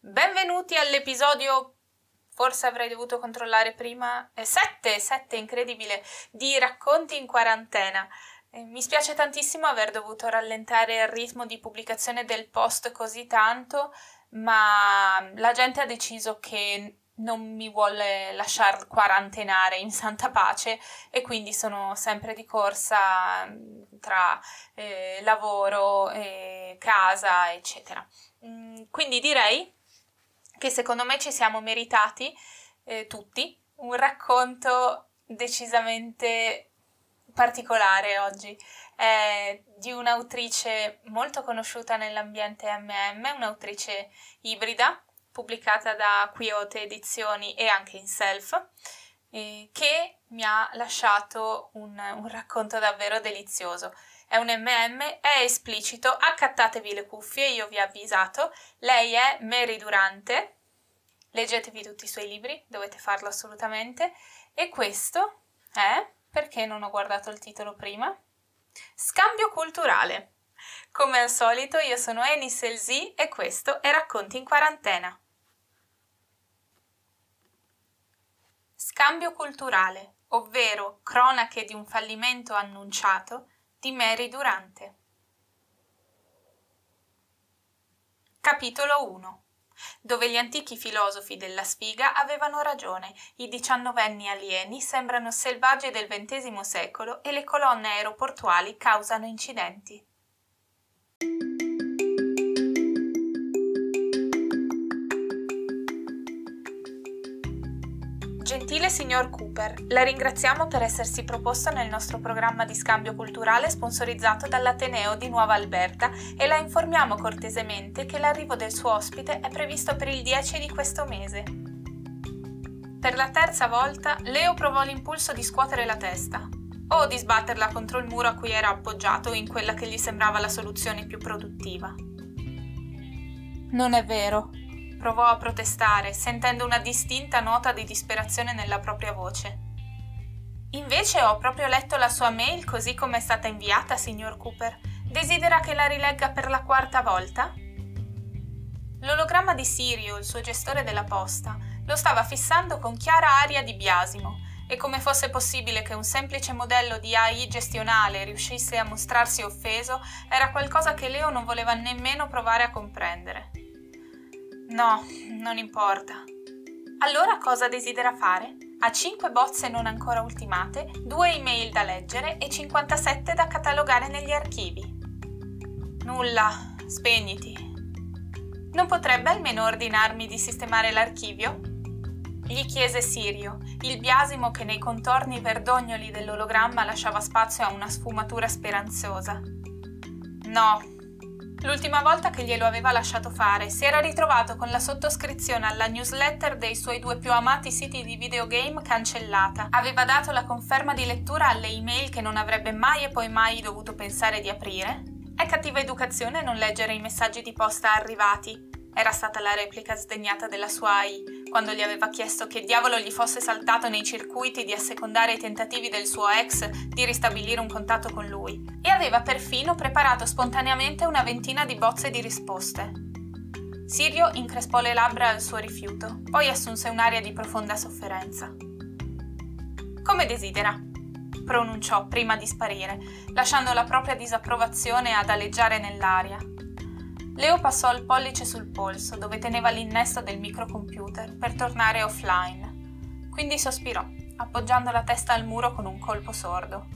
Benvenuti all'episodio, forse avrei dovuto controllare prima, 7, eh, 7 incredibile, di racconti in quarantena. Eh, mi spiace tantissimo aver dovuto rallentare il ritmo di pubblicazione del post così tanto, ma la gente ha deciso che non mi vuole lasciare quarantenare in santa pace e quindi sono sempre di corsa mm, tra eh, lavoro, eh, casa, eccetera. Mm, quindi direi che secondo me ci siamo meritati eh, tutti un racconto decisamente particolare oggi. È di un'autrice molto conosciuta nell'ambiente MM, un'autrice ibrida, pubblicata da Quiote Edizioni e anche in Self, eh, che mi ha lasciato un, un racconto davvero delizioso. È un MM, è esplicito, accattatevi le cuffie, io vi ho avvisato. Lei è Mary Durante, leggetevi tutti i suoi libri, dovete farlo assolutamente. E questo è, perché non ho guardato il titolo prima? Scambio culturale. Come al solito io sono Enis Elzi e questo è Racconti in quarantena. Scambio culturale, ovvero cronache di un fallimento annunciato di Mary Durante. Capitolo 1 dove gli antichi filosofi della sfiga avevano ragione, i diciannovenni alieni sembrano selvaggi del XX secolo e le colonne aeroportuali causano incidenti. Gentile signor Cooper, la ringraziamo per essersi proposto nel nostro programma di scambio culturale sponsorizzato dall'Ateneo di Nuova Alberta e la informiamo cortesemente che l'arrivo del suo ospite è previsto per il 10 di questo mese. Per la terza volta Leo provò l'impulso di scuotere la testa o di sbatterla contro il muro a cui era appoggiato in quella che gli sembrava la soluzione più produttiva. Non è vero, provò a protestare, sentendo una distinta nota di disperazione nella propria voce. Invece ho proprio letto la sua mail così come è stata inviata, signor Cooper. Desidera che la rilegga per la quarta volta? L'ologramma di Sirio, il suo gestore della posta, lo stava fissando con chiara aria di biasimo, e come fosse possibile che un semplice modello di AI gestionale riuscisse a mostrarsi offeso era qualcosa che Leo non voleva nemmeno provare a comprendere. No, non importa. Allora cosa desidera fare? Ha 5 bozze non ancora ultimate, 2 email da leggere e 57 da catalogare negli archivi. Nulla, spegniti. Non potrebbe almeno ordinarmi di sistemare l'archivio? Gli chiese Sirio, il biasimo che nei contorni verdognoli dell'ologramma lasciava spazio a una sfumatura speranzosa. No, L'ultima volta che glielo aveva lasciato fare, si era ritrovato con la sottoscrizione alla newsletter dei suoi due più amati siti di videogame cancellata. Aveva dato la conferma di lettura alle email che non avrebbe mai e poi mai dovuto pensare di aprire. È cattiva educazione non leggere i messaggi di posta arrivati, era stata la replica sdegnata della sua AI, quando gli aveva chiesto che diavolo gli fosse saltato nei circuiti di assecondare i tentativi del suo ex di ristabilire un contatto con lui, e aveva perfino preparato spontaneamente una ventina di bozze di risposte. Sirio increspò le labbra al suo rifiuto, poi assunse un'aria di profonda sofferenza. Come desidera, pronunciò prima di sparire, lasciando la propria disapprovazione ad aleggiare nell'aria, Leo passò il pollice sul polso, dove teneva l'innesto del microcomputer, per tornare offline. Quindi sospirò, appoggiando la testa al muro con un colpo sordo.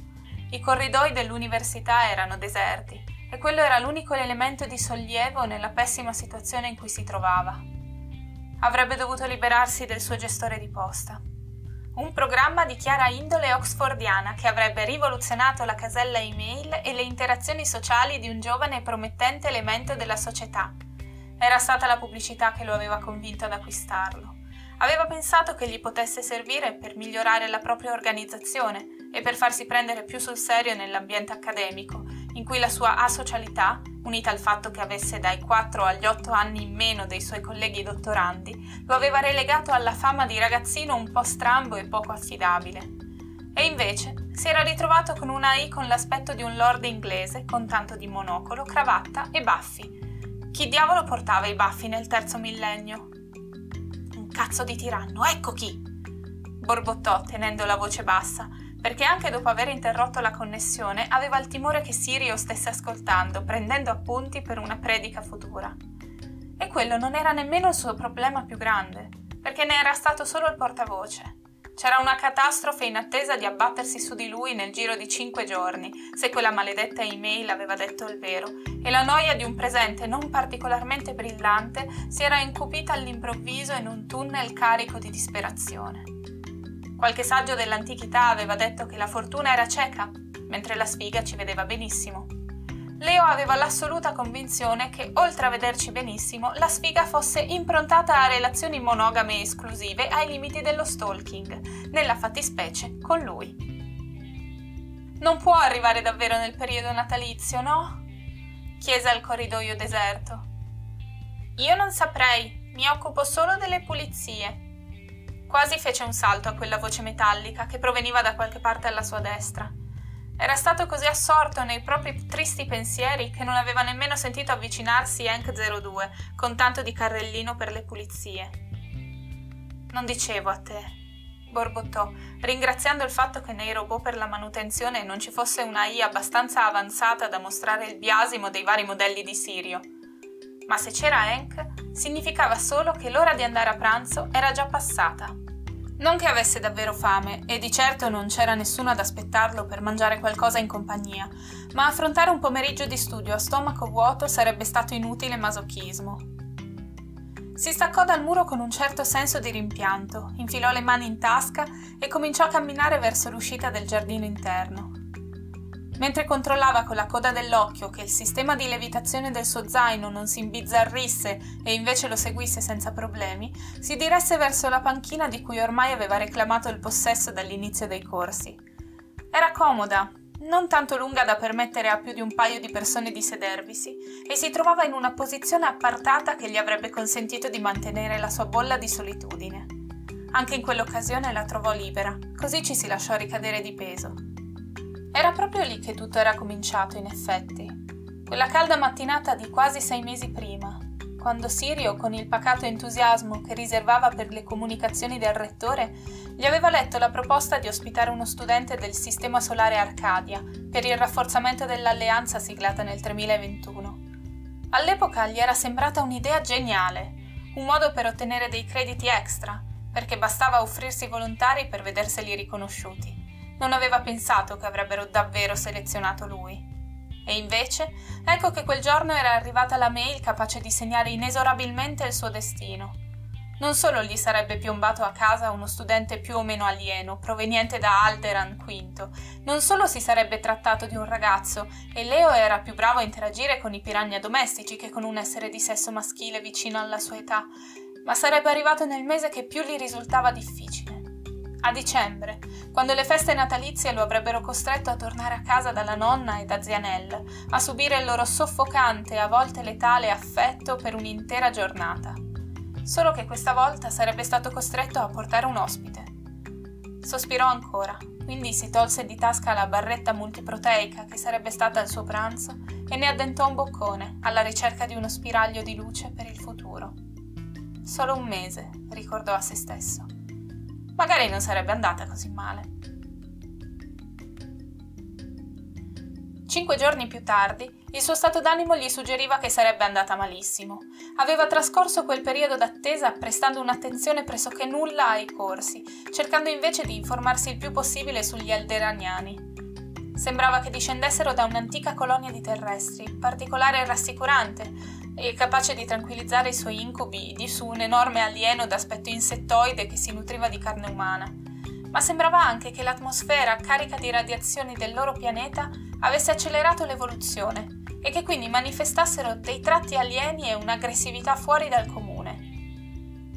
I corridoi dell'università erano deserti e quello era l'unico elemento di sollievo nella pessima situazione in cui si trovava. Avrebbe dovuto liberarsi del suo gestore di posta un programma di chiara indole oxfordiana che avrebbe rivoluzionato la casella email e le interazioni sociali di un giovane e promettente elemento della società. Era stata la pubblicità che lo aveva convinto ad acquistarlo. Aveva pensato che gli potesse servire per migliorare la propria organizzazione e per farsi prendere più sul serio nell'ambiente accademico, in cui la sua asocialità unita al fatto che avesse dai 4 agli 8 anni in meno dei suoi colleghi dottorandi, lo aveva relegato alla fama di ragazzino un po' strambo e poco affidabile. E invece si era ritrovato con una I con l'aspetto di un lord inglese, con tanto di monocolo, cravatta e baffi, Chi diavolo portava i baffi nel terzo millennio? Un cazzo di tiranno, ecco chi! borbottò tenendo la voce bassa, perché anche dopo aver interrotto la connessione aveva il timore che Sirio stesse ascoltando, prendendo appunti per una predica futura. E quello non era nemmeno il suo problema più grande, perché ne era stato solo il portavoce. C'era una catastrofe in attesa di abbattersi su di lui nel giro di cinque giorni, se quella maledetta email aveva detto il vero, e la noia di un presente non particolarmente brillante si era incupita all'improvviso in un tunnel carico di disperazione. Qualche saggio dell'antichità aveva detto che la fortuna era cieca, mentre la sfiga ci vedeva benissimo. Leo aveva l'assoluta convinzione che, oltre a vederci benissimo, la sfiga fosse improntata a relazioni monogame esclusive ai limiti dello stalking, nella fattispecie con lui. Non può arrivare davvero nel periodo natalizio, no? chiese al corridoio deserto. Io non saprei, mi occupo solo delle pulizie. Quasi fece un salto a quella voce metallica che proveniva da qualche parte alla sua destra. Era stato così assorto nei propri tristi pensieri che non aveva nemmeno sentito avvicinarsi Hank 02 con tanto di carrellino per le pulizie. Non dicevo a te, borbottò, ringraziando il fatto che nei robot per la manutenzione non ci fosse una I abbastanza avanzata da mostrare il biasimo dei vari modelli di Sirio. Ma se c'era Hank, significava solo che l'ora di andare a pranzo era già passata. Non che avesse davvero fame, e di certo non c'era nessuno ad aspettarlo per mangiare qualcosa in compagnia, ma affrontare un pomeriggio di studio a stomaco vuoto sarebbe stato inutile masochismo. Si staccò dal muro con un certo senso di rimpianto, infilò le mani in tasca e cominciò a camminare verso l'uscita del giardino interno. Mentre controllava con la coda dell'occhio che il sistema di levitazione del suo zaino non si imbizzarrisse e invece lo seguisse senza problemi, si diresse verso la panchina di cui ormai aveva reclamato il possesso dall'inizio dei corsi. Era comoda, non tanto lunga da permettere a più di un paio di persone di sedervisi, e si trovava in una posizione appartata che gli avrebbe consentito di mantenere la sua bolla di solitudine. Anche in quell'occasione la trovò libera, così ci si lasciò ricadere di peso. Era proprio lì che tutto era cominciato, in effetti. Quella calda mattinata di quasi sei mesi prima, quando Sirio, con il pacato entusiasmo che riservava per le comunicazioni del rettore, gli aveva letto la proposta di ospitare uno studente del Sistema Solare Arcadia per il rafforzamento dell'alleanza siglata nel 2021. All'epoca gli era sembrata un'idea geniale, un modo per ottenere dei crediti extra, perché bastava offrirsi volontari per vederseli riconosciuti non aveva pensato che avrebbero davvero selezionato lui. E invece, ecco che quel giorno era arrivata la mail capace di segnare inesorabilmente il suo destino. Non solo gli sarebbe piombato a casa uno studente più o meno alieno, proveniente da Alderan V, non solo si sarebbe trattato di un ragazzo, e Leo era più bravo a interagire con i piranha domestici che con un essere di sesso maschile vicino alla sua età, ma sarebbe arrivato nel mese che più gli risultava difficile. A dicembre, quando le feste natalizie lo avrebbero costretto a tornare a casa dalla nonna e da Zianella, a subire il loro soffocante e a volte letale affetto per un'intera giornata. Solo che questa volta sarebbe stato costretto a portare un ospite. Sospirò ancora, quindi si tolse di tasca la barretta multiproteica che sarebbe stata il suo pranzo e ne addentò un boccone alla ricerca di uno spiraglio di luce per il futuro. Solo un mese, ricordò a se stesso magari non sarebbe andata così male. Cinque giorni più tardi, il suo stato d'animo gli suggeriva che sarebbe andata malissimo. Aveva trascorso quel periodo d'attesa prestando un'attenzione pressoché nulla ai corsi, cercando invece di informarsi il più possibile sugli alderaniani. Sembrava che discendessero da un'antica colonia di terrestri, particolare e rassicurante, e capace di tranquillizzare i suoi incubi di su un enorme alieno d'aspetto insettoide che si nutriva di carne umana. Ma sembrava anche che l'atmosfera carica di radiazioni del loro pianeta avesse accelerato l'evoluzione e che quindi manifestassero dei tratti alieni e un'aggressività fuori dal comune.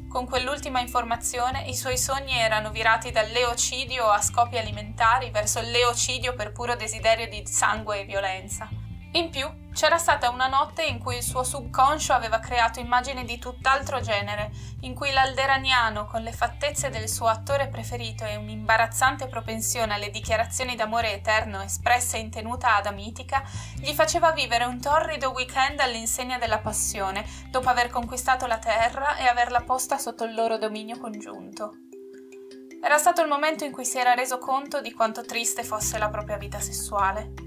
Con quell'ultima informazione i suoi sogni erano virati dal leocidio a scopi alimentari verso il leocidio per puro desiderio di sangue e violenza In più, c'era stata una notte in cui il suo subconscio aveva creato immagini di tutt'altro genere, in cui l'alderaniano, con le fattezze del suo attore preferito e un'imbarazzante propensione alle dichiarazioni d'amore eterno espresse in tenuta adamitica, gli faceva vivere un torrido weekend all'insegna della passione, dopo aver conquistato la terra e averla posta sotto il loro dominio congiunto. Era stato il momento in cui si era reso conto di quanto triste fosse la propria vita sessuale.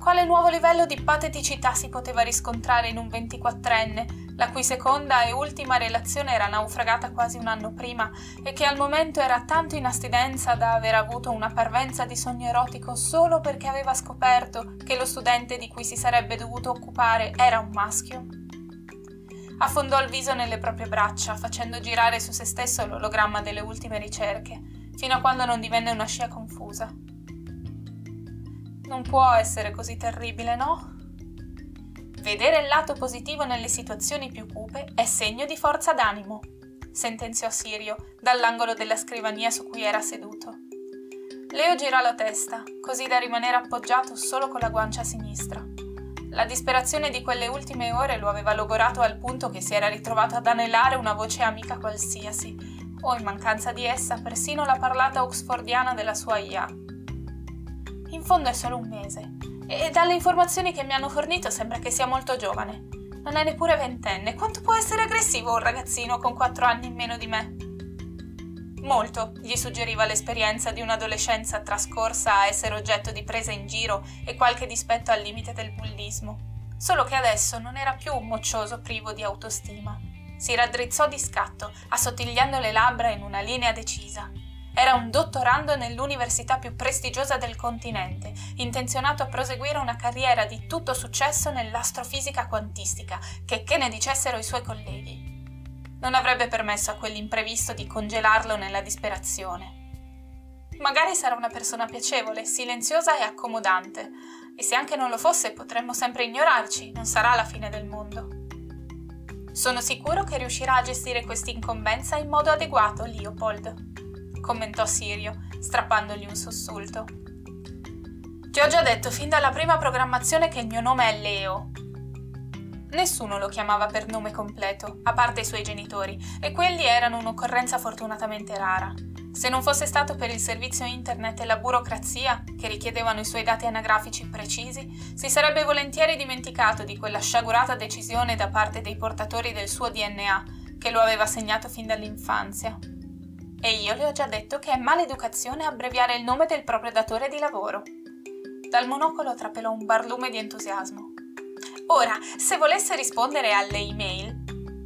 Quale nuovo livello di pateticità si poteva riscontrare in un 24enne, la cui seconda e ultima relazione era naufragata quasi un anno prima e che al momento era tanto in astidenza da aver avuto una parvenza di sogno erotico solo perché aveva scoperto che lo studente di cui si sarebbe dovuto occupare era un maschio? Affondò il viso nelle proprie braccia, facendo girare su se stesso l'ologramma delle ultime ricerche, fino a quando non divenne una scia confusa. Non può essere così terribile, no? Vedere il lato positivo nelle situazioni più cupe è segno di forza d'animo, sentenziò Sirio dall'angolo della scrivania su cui era seduto. Leo girò la testa, così da rimanere appoggiato solo con la guancia sinistra. La disperazione di quelle ultime ore lo aveva logorato al punto che si era ritrovato ad anelare una voce amica qualsiasi, o in mancanza di essa persino la parlata oxfordiana della sua IA. In fondo è solo un mese e dalle informazioni che mi hanno fornito sembra che sia molto giovane. Non è neppure ventenne. Quanto può essere aggressivo un ragazzino con quattro anni in meno di me? Molto, gli suggeriva l'esperienza di un'adolescenza trascorsa a essere oggetto di presa in giro e qualche dispetto al limite del bullismo. Solo che adesso non era più un moccioso privo di autostima. Si raddrizzò di scatto, assottigliando le labbra in una linea decisa. Era un dottorando nell'università più prestigiosa del continente, intenzionato a proseguire una carriera di tutto successo nell'astrofisica quantistica, che che ne dicessero i suoi colleghi. Non avrebbe permesso a quell'imprevisto di congelarlo nella disperazione. Magari sarà una persona piacevole, silenziosa e accomodante, e se anche non lo fosse potremmo sempre ignorarci, non sarà la fine del mondo. Sono sicuro che riuscirà a gestire questa incombenza in modo adeguato, Leopold commentò Sirio, strappandogli un sussulto. Ti ho già detto fin dalla prima programmazione che il mio nome è Leo. Nessuno lo chiamava per nome completo, a parte i suoi genitori, e quelli erano un'occorrenza fortunatamente rara. Se non fosse stato per il servizio internet e la burocrazia, che richiedevano i suoi dati anagrafici precisi, si sarebbe volentieri dimenticato di quella sciagurata decisione da parte dei portatori del suo DNA, che lo aveva segnato fin dall'infanzia. E io le ho già detto che è maleducazione abbreviare il nome del proprio datore di lavoro. Dal monocolo trapelò un barlume di entusiasmo. Ora, se volesse rispondere alle email,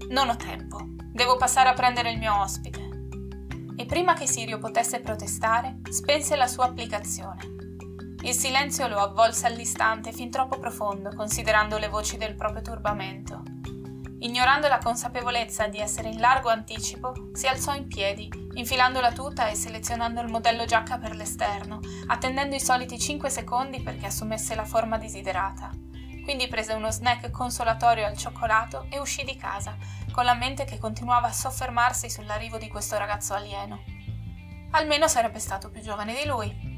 non ho tempo. Devo passare a prendere il mio ospite. E prima che Sirio potesse protestare, spense la sua applicazione. Il silenzio lo avvolse all'istante, fin troppo profondo, considerando le voci del proprio turbamento. Ignorando la consapevolezza di essere in largo anticipo, si alzò in piedi, infilando la tuta e selezionando il modello giacca per l'esterno, attendendo i soliti 5 secondi perché assumesse la forma desiderata. Quindi prese uno snack consolatorio al cioccolato e uscì di casa, con la mente che continuava a soffermarsi sull'arrivo di questo ragazzo alieno. Almeno sarebbe stato più giovane di lui,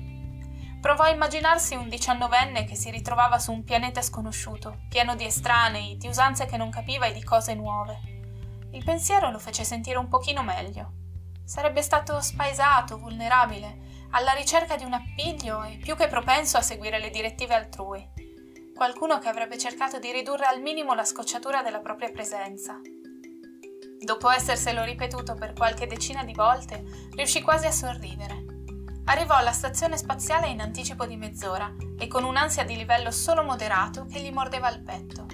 Provò a immaginarsi un diciannovenne che si ritrovava su un pianeta sconosciuto, pieno di estranei, di usanze che non capiva e di cose nuove. Il pensiero lo fece sentire un pochino meglio. Sarebbe stato spaesato, vulnerabile, alla ricerca di un appiglio e più che propenso a seguire le direttive altrui. Qualcuno che avrebbe cercato di ridurre al minimo la scocciatura della propria presenza. Dopo esserselo ripetuto per qualche decina di volte, riuscì quasi a sorridere. Arrivò alla stazione spaziale in anticipo di mezz'ora e con un'ansia di livello solo moderato che gli mordeva il petto.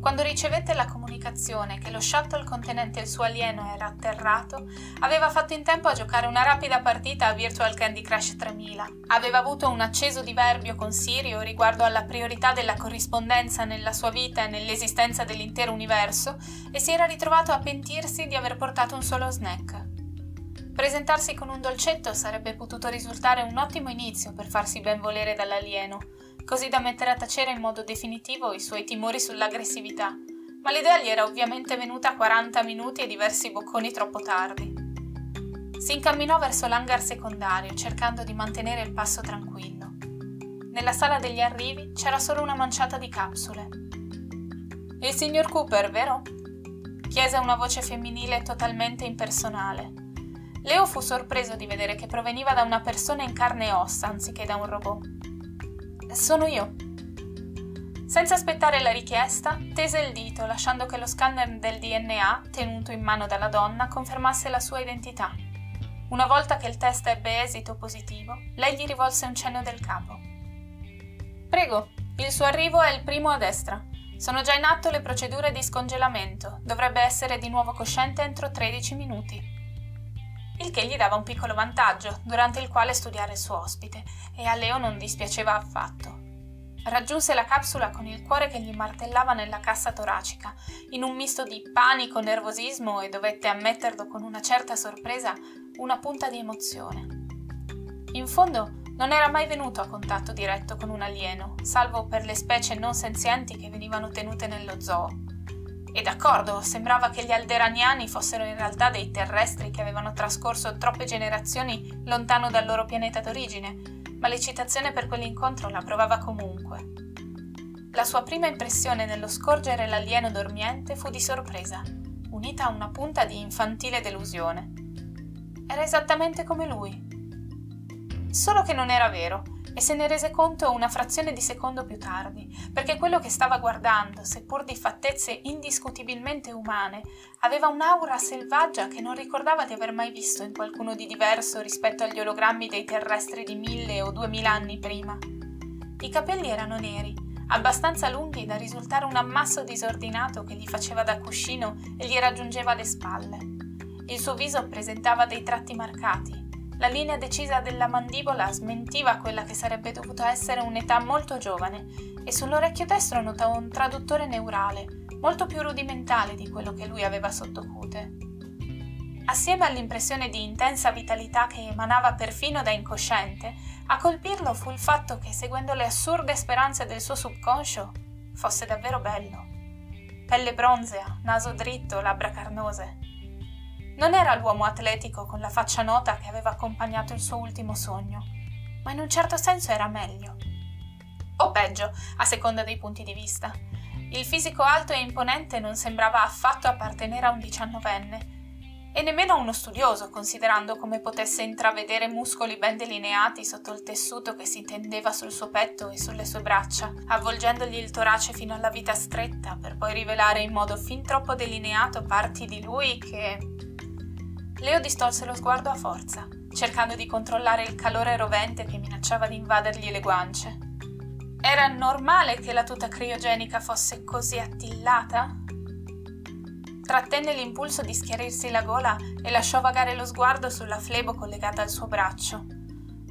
Quando ricevette la comunicazione che lo shuttle contenente il suo alieno era atterrato, aveva fatto in tempo a giocare una rapida partita a Virtual Candy Crush 3000. Aveva avuto un acceso diverbio con Sirio riguardo alla priorità della corrispondenza nella sua vita e nell'esistenza dell'intero universo e si era ritrovato a pentirsi di aver portato un solo snack. Presentarsi con un dolcetto sarebbe potuto risultare un ottimo inizio per farsi ben volere dall'alieno, così da mettere a tacere in modo definitivo i suoi timori sull'aggressività, ma l'idea gli era ovviamente venuta 40 minuti e diversi bocconi troppo tardi. Si incamminò verso l'hangar secondario, cercando di mantenere il passo tranquillo. nella sala degli arrivi c'era solo una manciata di capsule. Il signor Cooper, vero? chiese una voce femminile totalmente impersonale. Leo fu sorpreso di vedere che proveniva da una persona in carne e ossa anziché da un robot. Sono io. Senza aspettare la richiesta, tese il dito lasciando che lo scanner del DNA, tenuto in mano dalla donna, confermasse la sua identità. Una volta che il test ebbe esito positivo, lei gli rivolse un cenno del capo. Prego, il suo arrivo è il primo a destra. Sono già in atto le procedure di scongelamento. Dovrebbe essere di nuovo cosciente entro 13 minuti. Il che gli dava un piccolo vantaggio, durante il quale studiare il suo ospite, e a Leo non dispiaceva affatto. Raggiunse la capsula con il cuore che gli martellava nella cassa toracica, in un misto di panico, nervosismo e dovette ammetterlo con una certa sorpresa, una punta di emozione. In fondo non era mai venuto a contatto diretto con un alieno, salvo per le specie non senzienti che venivano tenute nello zoo. E d'accordo, sembrava che gli alderaniani fossero in realtà dei terrestri che avevano trascorso troppe generazioni lontano dal loro pianeta d'origine, ma l'eccitazione per quell'incontro la provava comunque. La sua prima impressione nello scorgere l'alieno dormiente fu di sorpresa, unita a una punta di infantile delusione. Era esattamente come lui. Solo che non era vero, e se ne rese conto una frazione di secondo più tardi, perché quello che stava guardando, seppur di fattezze indiscutibilmente umane, aveva un'aura selvaggia che non ricordava di aver mai visto in qualcuno di diverso rispetto agli ologrammi dei terrestri di mille o duemila anni prima. I capelli erano neri, abbastanza lunghi da risultare un ammasso disordinato che gli faceva da cuscino e gli raggiungeva le spalle. Il suo viso presentava dei tratti marcati. La linea decisa della mandibola smentiva quella che sarebbe dovuta essere un'età molto giovane e sull'orecchio destro notò un traduttore neurale, molto più rudimentale di quello che lui aveva sottocute. Assieme all'impressione di intensa vitalità che emanava perfino da incosciente, a colpirlo fu il fatto che, seguendo le assurde speranze del suo subconscio, fosse davvero bello. Pelle bronzea, naso dritto, labbra carnose. Non era l'uomo atletico con la faccia nota che aveva accompagnato il suo ultimo sogno, ma in un certo senso era meglio. O peggio, a seconda dei punti di vista. Il fisico alto e imponente non sembrava affatto appartenere a un diciannovenne, e nemmeno a uno studioso, considerando come potesse intravedere muscoli ben delineati sotto il tessuto che si tendeva sul suo petto e sulle sue braccia, avvolgendogli il torace fino alla vita stretta, per poi rivelare in modo fin troppo delineato parti di lui che Leo distolse lo sguardo a forza, cercando di controllare il calore rovente che minacciava di invadergli le guance. Era normale che la tuta criogenica fosse così attillata? Trattenne l'impulso di schiarirsi la gola e lasciò vagare lo sguardo sulla flebo collegata al suo braccio.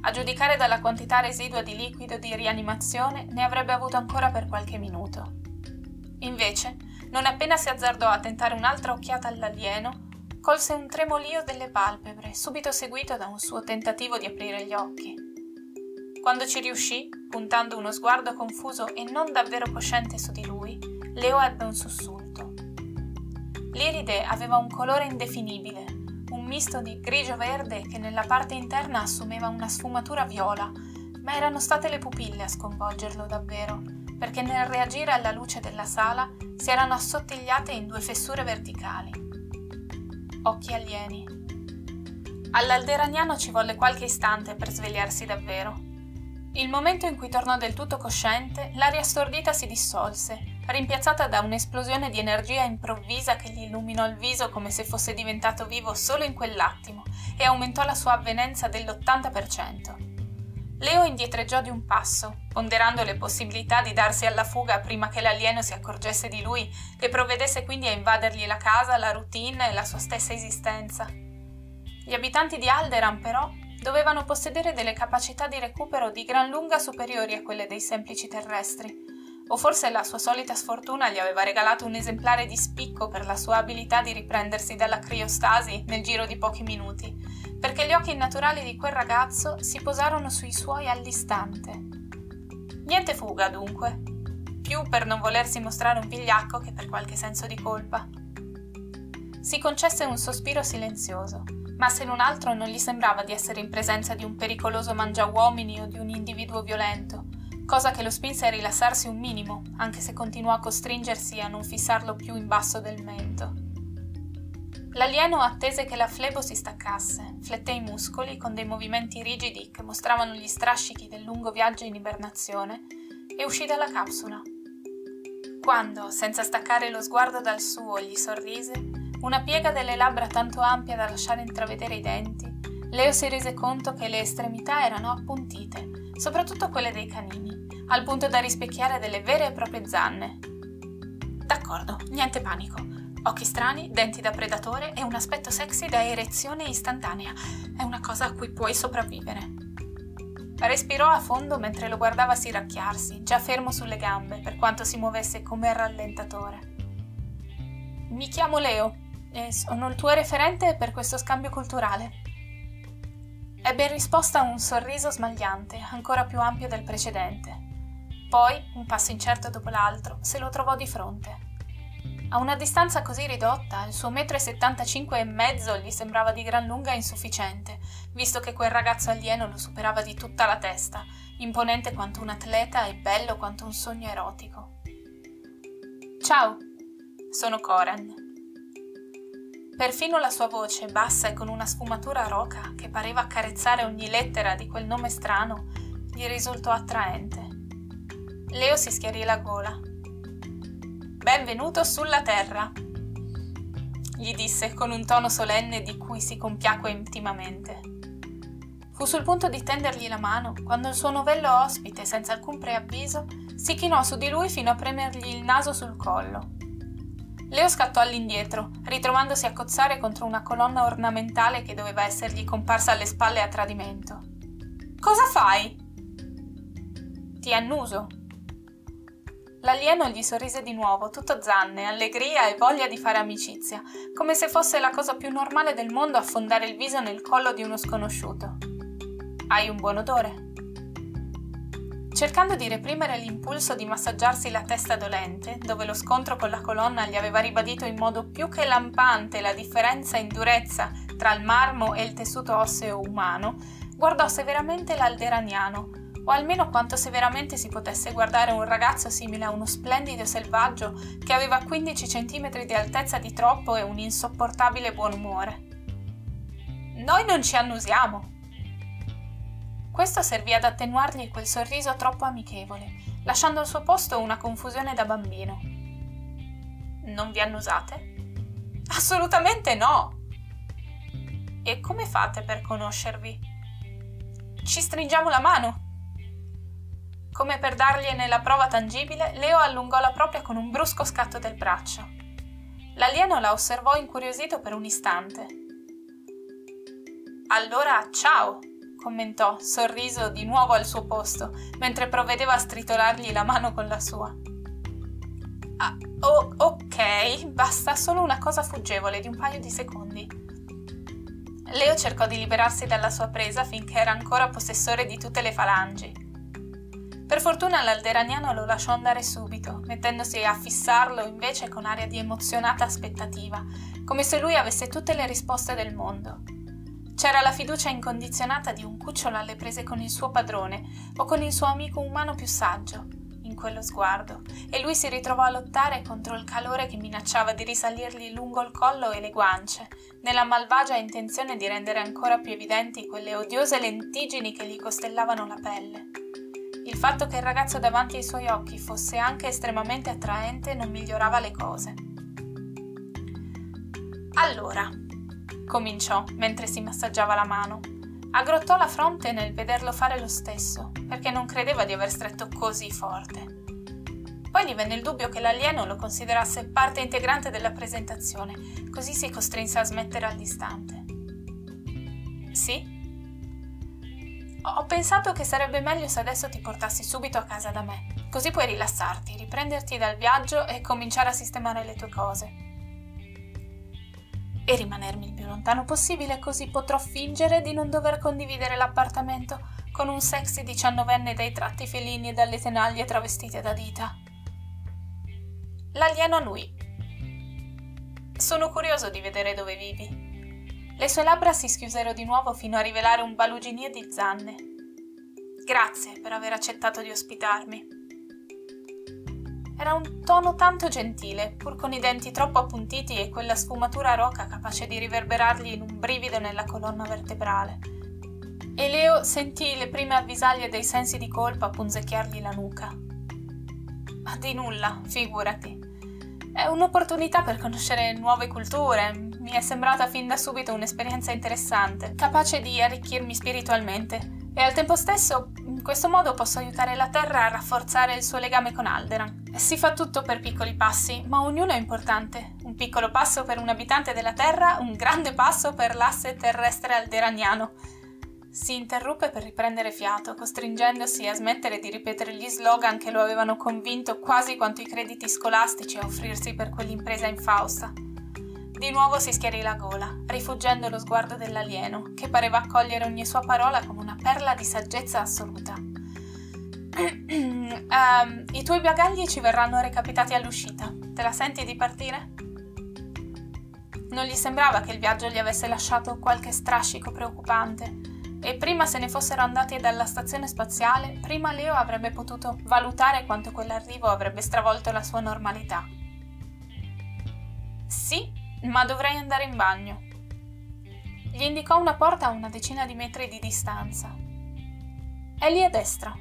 A giudicare dalla quantità residua di liquido di rianimazione, ne avrebbe avuto ancora per qualche minuto. Invece, non appena si azzardò a tentare un'altra occhiata all'alieno, colse un tremolio delle palpebre, subito seguito da un suo tentativo di aprire gli occhi. Quando ci riuscì, puntando uno sguardo confuso e non davvero cosciente su di lui, Leo ebbe un sussulto. L'iride aveva un colore indefinibile, un misto di grigio-verde che nella parte interna assumeva una sfumatura viola, ma erano state le pupille a sconvolgerlo davvero, perché nel reagire alla luce della sala si erano assottigliate in due fessure verticali occhi alieni. All'alderaniano ci volle qualche istante per svegliarsi davvero. Il momento in cui tornò del tutto cosciente, l'aria stordita si dissolse, rimpiazzata da un'esplosione di energia improvvisa che gli illuminò il viso come se fosse diventato vivo solo in quell'attimo e aumentò la sua avvenenza dell'80%. Leo indietreggiò di un passo, ponderando le possibilità di darsi alla fuga prima che l'alieno si accorgesse di lui e provvedesse quindi a invadergli la casa, la routine e la sua stessa esistenza. Gli abitanti di Alderan, però, dovevano possedere delle capacità di recupero di gran lunga superiori a quelle dei semplici terrestri, o forse la sua solita sfortuna gli aveva regalato un esemplare di spicco per la sua abilità di riprendersi dalla criostasi nel giro di pochi minuti perché gli occhi innaturali di quel ragazzo si posarono sui suoi all'istante. Niente fuga, dunque, più per non volersi mostrare un vigliacco che per qualche senso di colpa. Si concesse un sospiro silenzioso, ma se non altro non gli sembrava di essere in presenza di un pericoloso mangiauomini o di un individuo violento, cosa che lo spinse a rilassarsi un minimo, anche se continuò a costringersi a non fissarlo più in basso del mento. L'alieno attese che la flebo si staccasse, fletté i muscoli con dei movimenti rigidi che mostravano gli strascichi del lungo viaggio in ibernazione e uscì dalla capsula. Quando, senza staccare lo sguardo dal suo, gli sorrise, una piega delle labbra tanto ampia da lasciare intravedere i denti, Leo si rese conto che le estremità erano appuntite, soprattutto quelle dei canini, al punto da rispecchiare delle vere e proprie zanne. D'accordo, niente panico. Occhi strani, denti da predatore e un aspetto sexy da erezione istantanea. È una cosa a cui puoi sopravvivere. Respirò a fondo mentre lo guardava siracchiarsi, già fermo sulle gambe, per quanto si muovesse come rallentatore. Mi chiamo Leo e sono il tuo referente per questo scambio culturale. Ebbe in risposta un sorriso smagliante, ancora più ampio del precedente. Poi, un passo incerto dopo l'altro, se lo trovò di fronte. A una distanza così ridotta, il suo metro e settantacinque e mezzo gli sembrava di gran lunga insufficiente, visto che quel ragazzo alieno lo superava di tutta la testa, imponente quanto un atleta e bello quanto un sogno erotico. Ciao, sono Coran. Perfino la sua voce, bassa e con una sfumatura roca che pareva accarezzare ogni lettera di quel nome strano, gli risultò attraente. Leo si schiarì la gola Benvenuto sulla Terra, gli disse con un tono solenne di cui si compiacque intimamente. Fu sul punto di tendergli la mano quando il suo novello ospite, senza alcun preavviso, si chinò su di lui fino a premergli il naso sul collo. Leo scattò all'indietro, ritrovandosi a cozzare contro una colonna ornamentale che doveva essergli comparsa alle spalle a tradimento. Cosa fai? Ti annuso, L'alieno gli sorrise di nuovo, tutto zanne, allegria e voglia di fare amicizia, come se fosse la cosa più normale del mondo affondare il viso nel collo di uno sconosciuto. Hai un buon odore. Cercando di reprimere l'impulso di massaggiarsi la testa dolente, dove lo scontro con la colonna gli aveva ribadito in modo più che lampante la differenza in durezza tra il marmo e il tessuto osseo umano, guardò severamente l'alderaniano, o almeno quanto severamente si potesse guardare un ragazzo simile a uno splendido selvaggio che aveva 15 centimetri di altezza di troppo e un insopportabile buon umore. Noi non ci annusiamo. Questo servì ad attenuargli quel sorriso troppo amichevole, lasciando al suo posto una confusione da bambino. Non vi annusate? Assolutamente no! E come fate per conoscervi? Ci stringiamo la mano, come per dargliene la prova tangibile, Leo allungò la propria con un brusco scatto del braccio. L'alieno la osservò incuriosito per un istante. Allora, ciao, commentò, sorriso di nuovo al suo posto, mentre provvedeva a stritolargli la mano con la sua. Ah, oh, ok, basta solo una cosa fuggevole di un paio di secondi. Leo cercò di liberarsi dalla sua presa finché era ancora possessore di tutte le falangi. Per fortuna l'alderaniano lo lasciò andare subito, mettendosi a fissarlo invece con aria di emozionata aspettativa, come se lui avesse tutte le risposte del mondo. C'era la fiducia incondizionata di un cucciolo alle prese con il suo padrone o con il suo amico umano più saggio, in quello sguardo, e lui si ritrovò a lottare contro il calore che minacciava di risalirgli lungo il collo e le guance, nella malvagia intenzione di rendere ancora più evidenti quelle odiose lentiggini che gli costellavano la pelle. Fatto che il ragazzo davanti ai suoi occhi fosse anche estremamente attraente non migliorava le cose. Allora, cominciò mentre si massaggiava la mano. Aggrottò la fronte nel vederlo fare lo stesso, perché non credeva di aver stretto così forte. Poi gli venne il dubbio che l'alieno lo considerasse parte integrante della presentazione, così si costrinse a smettere all'istante. Sì? Ho pensato che sarebbe meglio se adesso ti portassi subito a casa da me, così puoi rilassarti, riprenderti dal viaggio e cominciare a sistemare le tue cose. E rimanermi il più lontano possibile, così potrò fingere di non dover condividere l'appartamento con un sexy diciannovenne dai tratti felini e dalle tenaglie travestite da dita. L'alieno annui. Sono curioso di vedere dove vivi. Le sue labbra si schiusero di nuovo fino a rivelare un baluginio di zanne. Grazie per aver accettato di ospitarmi. Era un tono tanto gentile, pur con i denti troppo appuntiti e quella sfumatura roca capace di riverberargli in un brivido nella colonna vertebrale. E Leo sentì le prime avvisaglie dei sensi di colpa punzecchiargli la nuca. Ma di nulla, figurati. È un'opportunità per conoscere nuove culture. Mi è sembrata fin da subito un'esperienza interessante, capace di arricchirmi spiritualmente. E al tempo stesso, in questo modo posso aiutare la Terra a rafforzare il suo legame con Alderan. Si fa tutto per piccoli passi, ma ognuno è importante. Un piccolo passo per un abitante della Terra, un grande passo per l'asse terrestre alderaniano. Si interruppe per riprendere fiato, costringendosi a smettere di ripetere gli slogan che lo avevano convinto quasi quanto i crediti scolastici a offrirsi per quell'impresa infausta. Di nuovo si schiarì la gola, rifuggendo lo sguardo dell'alieno, che pareva accogliere ogni sua parola come una perla di saggezza assoluta um, I tuoi bagagli ci verranno recapitati all'uscita. Te la senti di partire? Non gli sembrava che il viaggio gli avesse lasciato qualche strascico preoccupante e prima se ne fossero andati dalla stazione spaziale, prima Leo avrebbe potuto valutare quanto quell'arrivo avrebbe stravolto la sua normalità. Sì, ma dovrei andare in bagno. Gli indicò una porta a una decina di metri di distanza. È lì a destra,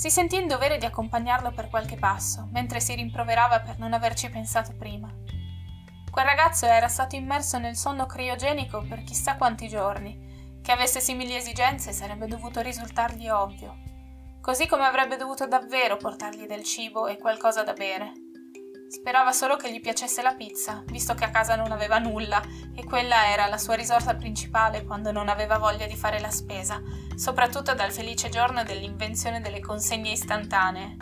si sentì in dovere di accompagnarlo per qualche passo, mentre si rimproverava per non averci pensato prima. Quel ragazzo era stato immerso nel sonno criogenico per chissà quanti giorni. Che avesse simili esigenze sarebbe dovuto risultargli ovvio. Così come avrebbe dovuto davvero portargli del cibo e qualcosa da bere. Sperava solo che gli piacesse la pizza, visto che a casa non aveva nulla e quella era la sua risorsa principale quando non aveva voglia di fare la spesa, soprattutto dal felice giorno dell'invenzione delle consegne istantanee.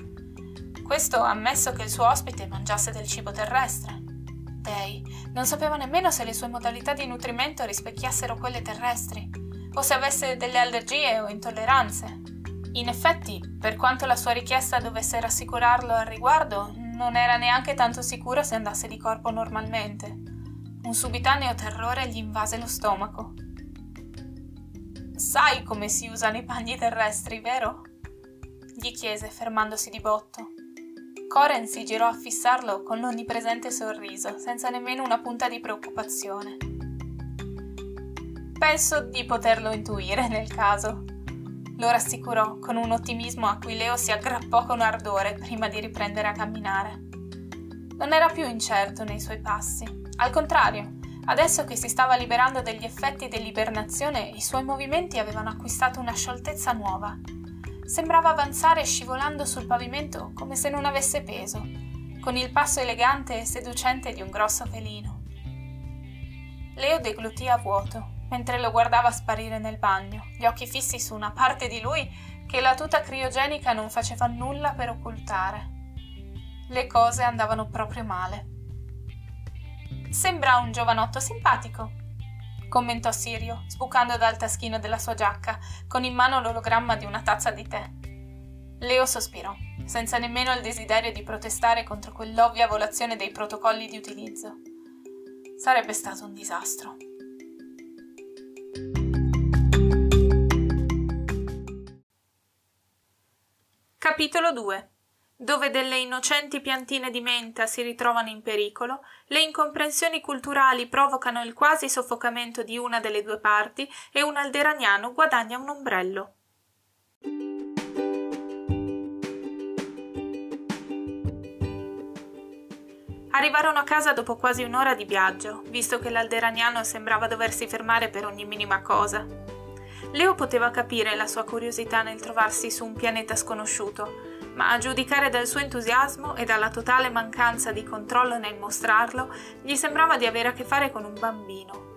Questo ammesso che il suo ospite mangiasse del cibo terrestre. Dei non sapeva nemmeno se le sue modalità di nutrimento rispecchiassero quelle terrestri, o se avesse delle allergie o intolleranze. In effetti, per quanto la sua richiesta dovesse rassicurarlo al riguardo, non era neanche tanto sicuro se andasse di corpo normalmente. Un subitaneo terrore gli invase lo stomaco. Sai come si usano i bagni terrestri, vero? gli chiese, fermandosi di botto. Coren si girò a fissarlo con l'onnipresente sorriso, senza nemmeno una punta di preoccupazione. Penso di poterlo intuire nel caso. Lo rassicurò con un ottimismo a cui Leo si aggrappò con ardore prima di riprendere a camminare. Non era più incerto nei suoi passi, al contrario, Adesso che si stava liberando degli effetti dell'ibernazione, i suoi movimenti avevano acquistato una scioltezza nuova. Sembrava avanzare scivolando sul pavimento come se non avesse peso, con il passo elegante e seducente di un grosso felino. Leo deglutì a vuoto, mentre lo guardava sparire nel bagno, gli occhi fissi su una parte di lui che la tuta criogenica non faceva nulla per occultare. Le cose andavano proprio male. Sembra un giovanotto simpatico, commentò Sirio, sbucando dal taschino della sua giacca, con in mano l'ologramma di una tazza di tè. Leo sospirò, senza nemmeno il desiderio di protestare contro quell'ovvia violazione dei protocolli di utilizzo. Sarebbe stato un disastro. Capitolo 2 dove delle innocenti piantine di menta si ritrovano in pericolo, le incomprensioni culturali provocano il quasi soffocamento di una delle due parti e un alderaniano guadagna un ombrello. Arrivarono a casa dopo quasi un'ora di viaggio, visto che l'alderaniano sembrava doversi fermare per ogni minima cosa. Leo poteva capire la sua curiosità nel trovarsi su un pianeta sconosciuto, ma a giudicare dal suo entusiasmo e dalla totale mancanza di controllo nel mostrarlo, gli sembrava di avere a che fare con un bambino.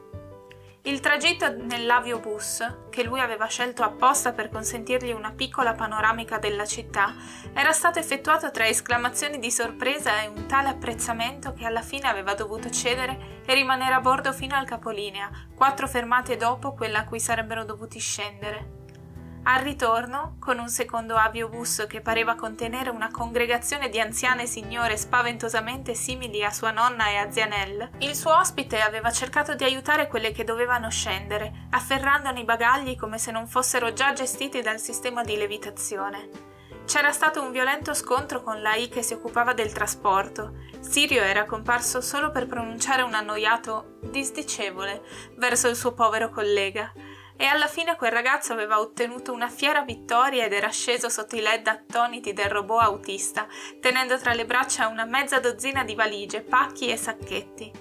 Il tragitto nell'aviobus, che lui aveva scelto apposta per consentirgli una piccola panoramica della città, era stato effettuato tra esclamazioni di sorpresa e un tale apprezzamento che alla fine aveva dovuto cedere e rimanere a bordo fino al capolinea, quattro fermate dopo quella a cui sarebbero dovuti scendere. Al ritorno, con un secondo aviobus che pareva contenere una congregazione di anziane signore spaventosamente simili a sua nonna e a zia Nell, il suo ospite aveva cercato di aiutare quelle che dovevano scendere, afferrandone i bagagli come se non fossero già gestiti dal sistema di levitazione. C'era stato un violento scontro con la I che si occupava del trasporto. Sirio era comparso solo per pronunciare un annoiato disdicevole verso il suo povero collega e alla fine quel ragazzo aveva ottenuto una fiera vittoria ed era sceso sotto i led attoniti del robot autista, tenendo tra le braccia una mezza dozzina di valigie, pacchi e sacchetti.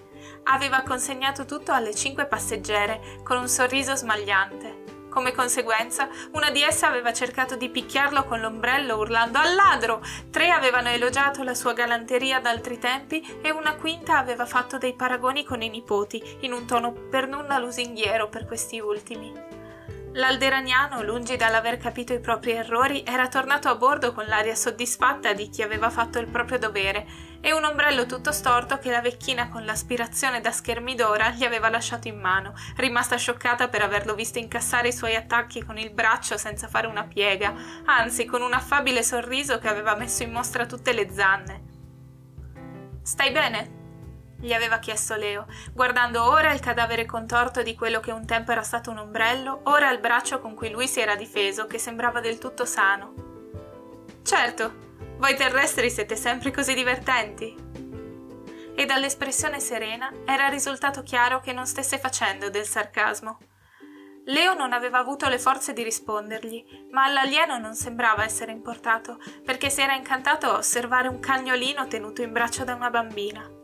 Aveva consegnato tutto alle cinque passeggere, con un sorriso smagliante. Come conseguenza, una di esse aveva cercato di picchiarlo con l'ombrello urlando al ladro, tre avevano elogiato la sua galanteria d'altri tempi e una quinta aveva fatto dei paragoni con i nipoti, in un tono per nulla lusinghiero per questi ultimi. L'alderaniano, lungi dall'aver capito i propri errori, era tornato a bordo con l'aria soddisfatta di chi aveva fatto il proprio dovere e un ombrello tutto storto che la vecchina con l'aspirazione da schermidora gli aveva lasciato in mano, rimasta scioccata per averlo visto incassare i suoi attacchi con il braccio senza fare una piega, anzi con un affabile sorriso che aveva messo in mostra tutte le zanne. Stai bene? Gli aveva chiesto Leo, guardando ora il cadavere contorto di quello che un tempo era stato un ombrello, ora il braccio con cui lui si era difeso, che sembrava del tutto sano. Certo, voi terrestri siete sempre così divertenti. E dall'espressione serena era risultato chiaro che non stesse facendo del sarcasmo. Leo non aveva avuto le forze di rispondergli, ma all'alieno non sembrava essere importato, perché si era incantato a osservare un cagnolino tenuto in braccio da una bambina.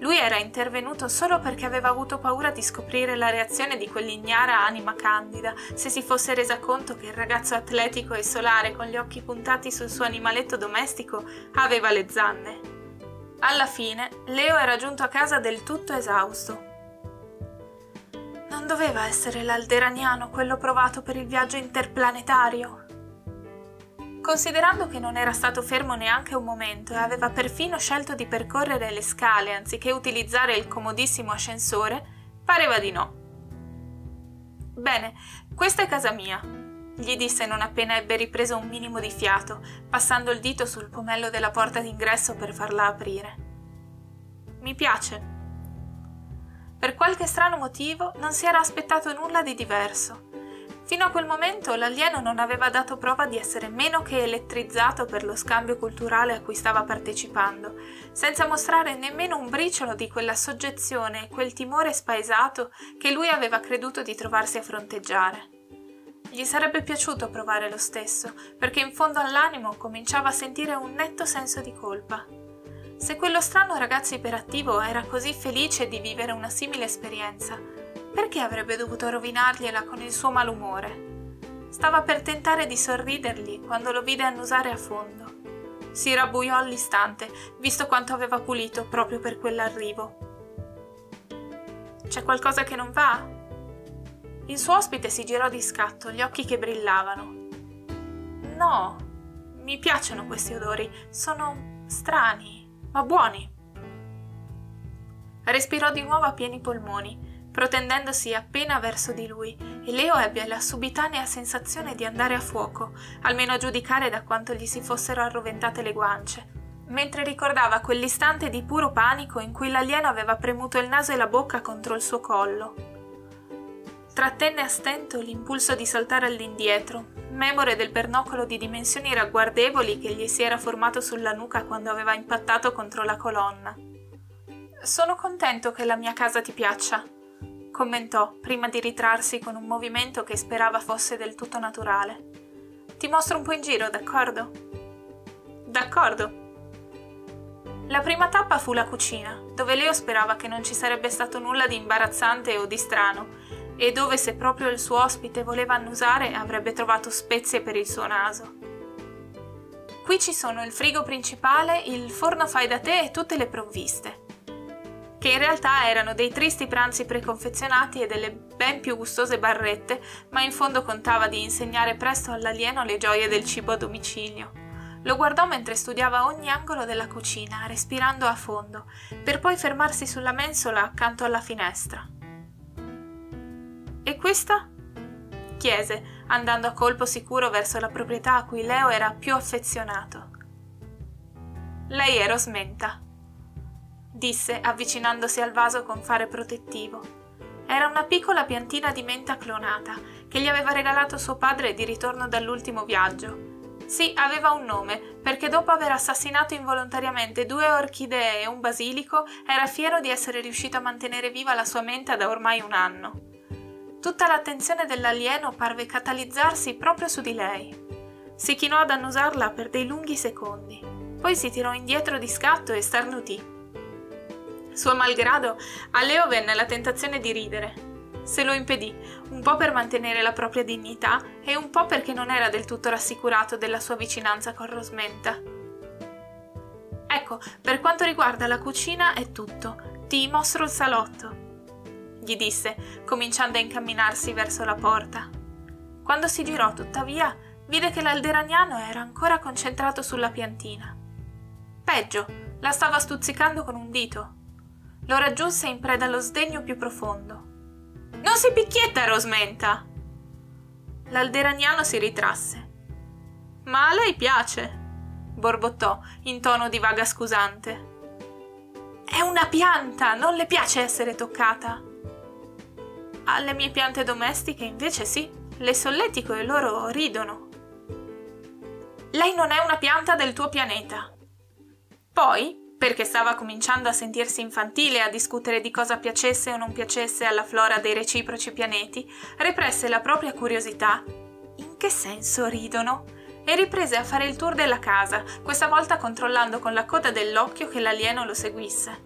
Lui era intervenuto solo perché aveva avuto paura di scoprire la reazione di quell'ignara anima candida, se si fosse resa conto che il ragazzo atletico e solare con gli occhi puntati sul suo animaletto domestico aveva le zanne. Alla fine, Leo era giunto a casa del tutto esausto. Non doveva essere l'alderaniano quello provato per il viaggio interplanetario? Considerando che non era stato fermo neanche un momento e aveva perfino scelto di percorrere le scale anziché utilizzare il comodissimo ascensore, pareva di no. Bene, questa è casa mia, gli disse non appena ebbe ripreso un minimo di fiato, passando il dito sul pomello della porta d'ingresso per farla aprire. Mi piace. Per qualche strano motivo non si era aspettato nulla di diverso Fino a quel momento l'alieno non aveva dato prova di essere meno che elettrizzato per lo scambio culturale a cui stava partecipando, senza mostrare nemmeno un briciolo di quella soggezione e quel timore spaesato che lui aveva creduto di trovarsi a fronteggiare. Gli sarebbe piaciuto provare lo stesso, perché in fondo all'animo cominciava a sentire un netto senso di colpa. Se quello strano ragazzo iperattivo era così felice di vivere una simile esperienza, perché avrebbe dovuto rovinargliela con il suo malumore? Stava per tentare di sorridergli quando lo vide annusare a fondo. Si rabbuiò all'istante, visto quanto aveva pulito proprio per quell'arrivo. C'è qualcosa che non va? Il suo ospite si girò di scatto, gli occhi che brillavano. No, mi piacciono questi odori, sono strani, ma buoni. Respirò di nuovo a pieni polmoni protendendosi appena verso di lui, e Leo ebbe la subitanea sensazione di andare a fuoco, almeno a giudicare da quanto gli si fossero arroventate le guance, mentre ricordava quell'istante di puro panico in cui l'alieno aveva premuto il naso e la bocca contro il suo collo. Trattenne a stento l'impulso di saltare all'indietro, memore del pernocolo di dimensioni ragguardevoli che gli si era formato sulla nuca quando aveva impattato contro la colonna. Sono contento che la mia casa ti piaccia, commentò prima di ritrarsi con un movimento che sperava fosse del tutto naturale. Ti mostro un po' in giro, d'accordo? D'accordo. La prima tappa fu la cucina, dove Leo sperava che non ci sarebbe stato nulla di imbarazzante o di strano, e dove se proprio il suo ospite voleva annusare avrebbe trovato spezie per il suo naso. Qui ci sono il frigo principale, il forno fai da te e tutte le provviste che in realtà erano dei tristi pranzi preconfezionati e delle ben più gustose barrette, ma in fondo contava di insegnare presto all'alieno le gioie del cibo a domicilio. Lo guardò mentre studiava ogni angolo della cucina, respirando a fondo, per poi fermarsi sulla mensola accanto alla finestra. E questa? chiese, andando a colpo sicuro verso la proprietà a cui Leo era più affezionato. Lei è Rosmenta, disse avvicinandosi al vaso con fare protettivo. Era una piccola piantina di menta clonata che gli aveva regalato suo padre di ritorno dall'ultimo viaggio. Sì, aveva un nome, perché dopo aver assassinato involontariamente due orchidee e un basilico, era fiero di essere riuscito a mantenere viva la sua menta da ormai un anno. Tutta l'attenzione dell'alieno parve catalizzarsi proprio su di lei. Si chinò ad annusarla per dei lunghi secondi, poi si tirò indietro di scatto e starnutì. Suo malgrado, a Leo venne la tentazione di ridere. Se lo impedì, un po' per mantenere la propria dignità e un po' perché non era del tutto rassicurato della sua vicinanza con Rosmenta. Ecco, per quanto riguarda la cucina è tutto. Ti mostro il salotto, gli disse, cominciando a incamminarsi verso la porta. Quando si girò, tuttavia, vide che l'alderaniano era ancora concentrato sulla piantina. Peggio, la stava stuzzicando con un dito. Lo raggiunse in preda allo sdegno più profondo. Non si picchietta, Rosmenta! L'alderaniano si ritrasse. Ma a lei piace, borbottò in tono di vaga scusante. È una pianta, non le piace essere toccata. Alle mie piante domestiche invece sì, le solletico e loro ridono. Lei non è una pianta del tuo pianeta. Poi, perché stava cominciando a sentirsi infantile a discutere di cosa piacesse o non piacesse alla flora dei reciproci pianeti, represse la propria curiosità. In che senso ridono? E riprese a fare il tour della casa, questa volta controllando con la coda dell'occhio che l'alieno lo seguisse.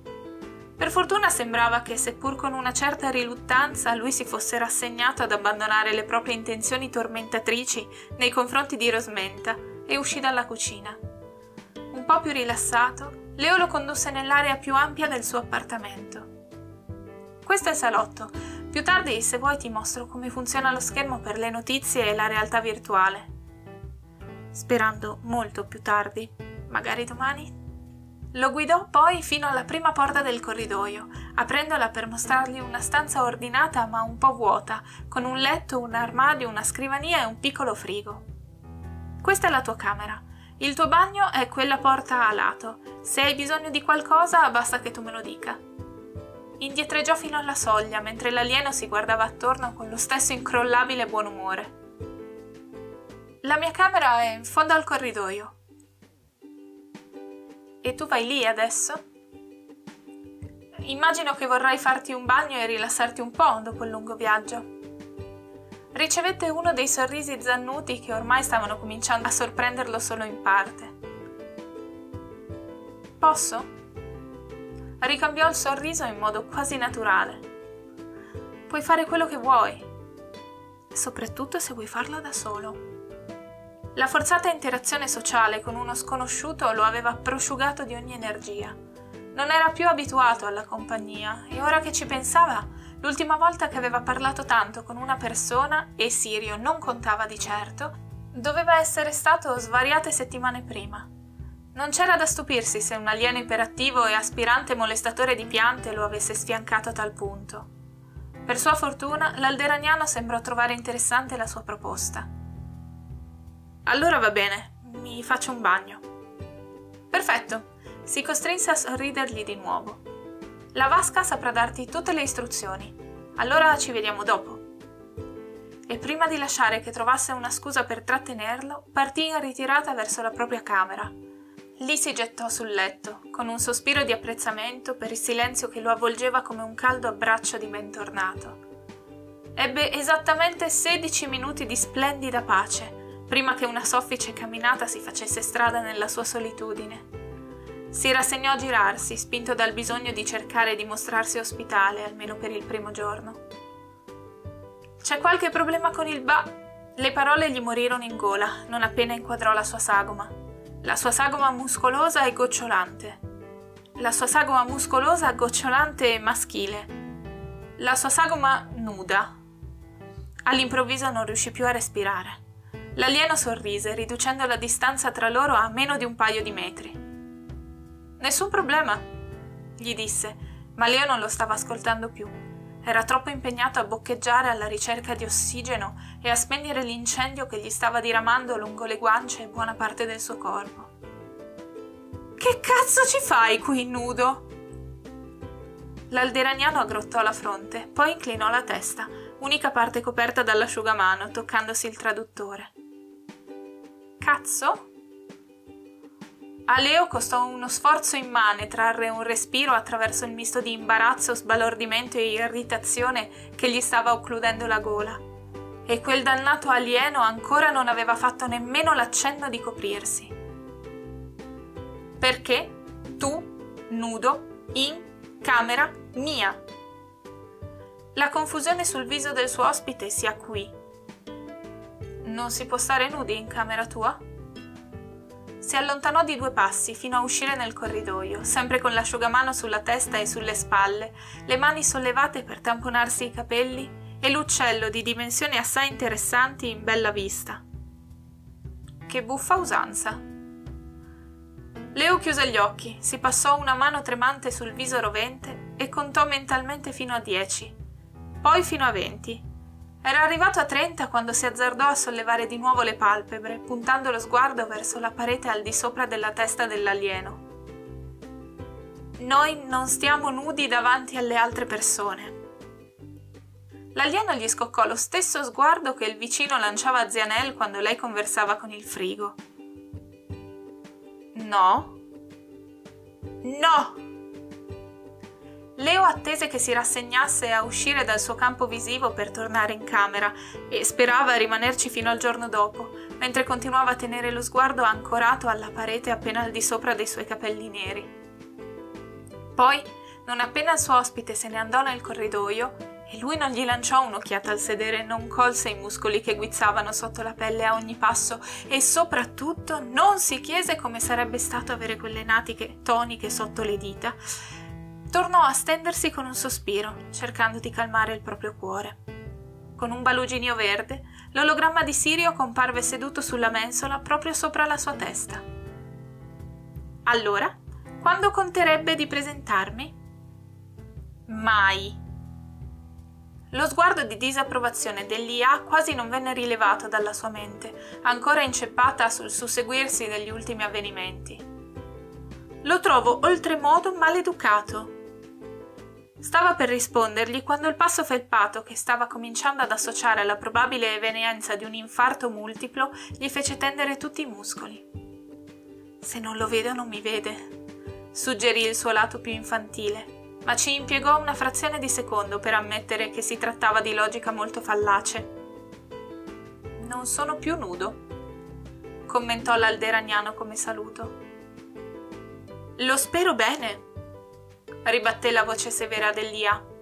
Per fortuna sembrava che, seppur con una certa riluttanza, lui si fosse rassegnato ad abbandonare le proprie intenzioni tormentatrici nei confronti di Rosmenta e uscì dalla cucina. Un po' più rilassato, Leo lo condusse nell'area più ampia del suo appartamento. Questo è il salotto. Più tardi, se vuoi, ti mostro come funziona lo schermo per le notizie e la realtà virtuale. Sperando molto più tardi, magari domani. Lo guidò poi fino alla prima porta del corridoio, aprendola per mostrargli una stanza ordinata ma un po' vuota, con un letto, un armadio, una scrivania e un piccolo frigo. Questa è la tua camera. Il tuo bagno è quella porta a lato. Se hai bisogno di qualcosa, basta che tu me lo dica. Indietreggiò fino alla soglia, mentre l'alieno si guardava attorno con lo stesso incrollabile buon umore. La mia camera è in fondo al corridoio. E tu vai lì adesso? Immagino che vorrai farti un bagno e rilassarti un po' dopo il lungo viaggio ricevette uno dei sorrisi zannuti che ormai stavano cominciando a sorprenderlo solo in parte. Posso? Ricambiò il sorriso in modo quasi naturale. Puoi fare quello che vuoi, soprattutto se vuoi farlo da solo. La forzata interazione sociale con uno sconosciuto lo aveva prosciugato di ogni energia. Non era più abituato alla compagnia e ora che ci pensava L'ultima volta che aveva parlato tanto con una persona, e Sirio non contava di certo, doveva essere stato svariate settimane prima. Non c'era da stupirsi se un alieno iperattivo e aspirante molestatore di piante lo avesse sfiancato a tal punto. Per sua fortuna, l'alderaniano sembrò trovare interessante la sua proposta. Allora va bene, mi faccio un bagno. Perfetto, si costrinse a sorridergli di nuovo. La vasca saprà darti tutte le istruzioni. Allora ci vediamo dopo. E prima di lasciare che trovasse una scusa per trattenerlo, partì in ritirata verso la propria camera. Lì si gettò sul letto, con un sospiro di apprezzamento per il silenzio che lo avvolgeva come un caldo abbraccio di bentornato. Ebbe esattamente 16 minuti di splendida pace, prima che una soffice camminata si facesse strada nella sua solitudine. Si rassegnò a girarsi, spinto dal bisogno di cercare di mostrarsi ospitale, almeno per il primo giorno. C'è qualche problema con il ba... Le parole gli morirono in gola, non appena inquadrò la sua sagoma. La sua sagoma muscolosa e gocciolante. La sua sagoma muscolosa, gocciolante e maschile. La sua sagoma nuda. All'improvviso non riuscì più a respirare. L'alieno sorrise, riducendo la distanza tra loro a meno di un paio di metri. Nessun problema, gli disse, ma Leo non lo stava ascoltando più. Era troppo impegnato a boccheggiare alla ricerca di ossigeno e a spegnere l'incendio che gli stava diramando lungo le guance e buona parte del suo corpo. Che cazzo ci fai qui nudo? L'alderaniano aggrottò la fronte, poi inclinò la testa, unica parte coperta dall'asciugamano, toccandosi il traduttore. Cazzo? A Leo costò uno sforzo immane trarre un respiro attraverso il misto di imbarazzo, sbalordimento e irritazione che gli stava occludendo la gola. E quel dannato alieno ancora non aveva fatto nemmeno l'accenno di coprirsi. Perché tu, nudo, in camera mia. La confusione sul viso del suo ospite si acuì. Non si può stare nudi in camera tua? Si allontanò di due passi fino a uscire nel corridoio, sempre con l'asciugamano sulla testa e sulle spalle, le mani sollevate per tamponarsi i capelli e l'uccello di dimensioni assai interessanti in bella vista. Che buffa usanza! Leo chiuse gli occhi, si passò una mano tremante sul viso rovente e contò mentalmente fino a dieci, poi fino a venti era arrivato a trenta quando si azzardò a sollevare di nuovo le palpebre, puntando lo sguardo verso la parete al di sopra della testa dell'alieno. Noi non stiamo nudi davanti alle altre persone. L'alieno gli scoccò lo stesso sguardo che il vicino lanciava a Zianel quando lei conversava con il frigo. No? No! Leo attese che si rassegnasse a uscire dal suo campo visivo per tornare in camera e sperava rimanerci fino al giorno dopo, mentre continuava a tenere lo sguardo ancorato alla parete appena al di sopra dei suoi capelli neri. Poi, non appena il suo ospite se ne andò nel corridoio, e lui non gli lanciò un'occhiata al sedere, non colse i muscoli che guizzavano sotto la pelle a ogni passo e soprattutto non si chiese come sarebbe stato avere quelle natiche toniche sotto le dita, tornò a stendersi con un sospiro, cercando di calmare il proprio cuore. Con un baluginio verde, l'ologramma di Sirio comparve seduto sulla mensola proprio sopra la sua testa. Allora, quando conterebbe di presentarmi? Mai. Lo sguardo di disapprovazione dell'IA quasi non venne rilevato dalla sua mente, ancora inceppata sul susseguirsi degli ultimi avvenimenti. Lo trovo oltremodo maleducato, Stava per rispondergli quando il passo felpato, che stava cominciando ad associare alla probabile evenienza di un infarto multiplo, gli fece tendere tutti i muscoli. Se non lo vedo non mi vede, suggerì il suo lato più infantile, ma ci impiegò una frazione di secondo per ammettere che si trattava di logica molto fallace. Non sono più nudo, commentò l'alderagnano come saluto. Lo spero bene, ribatté la voce severa dell'Ia.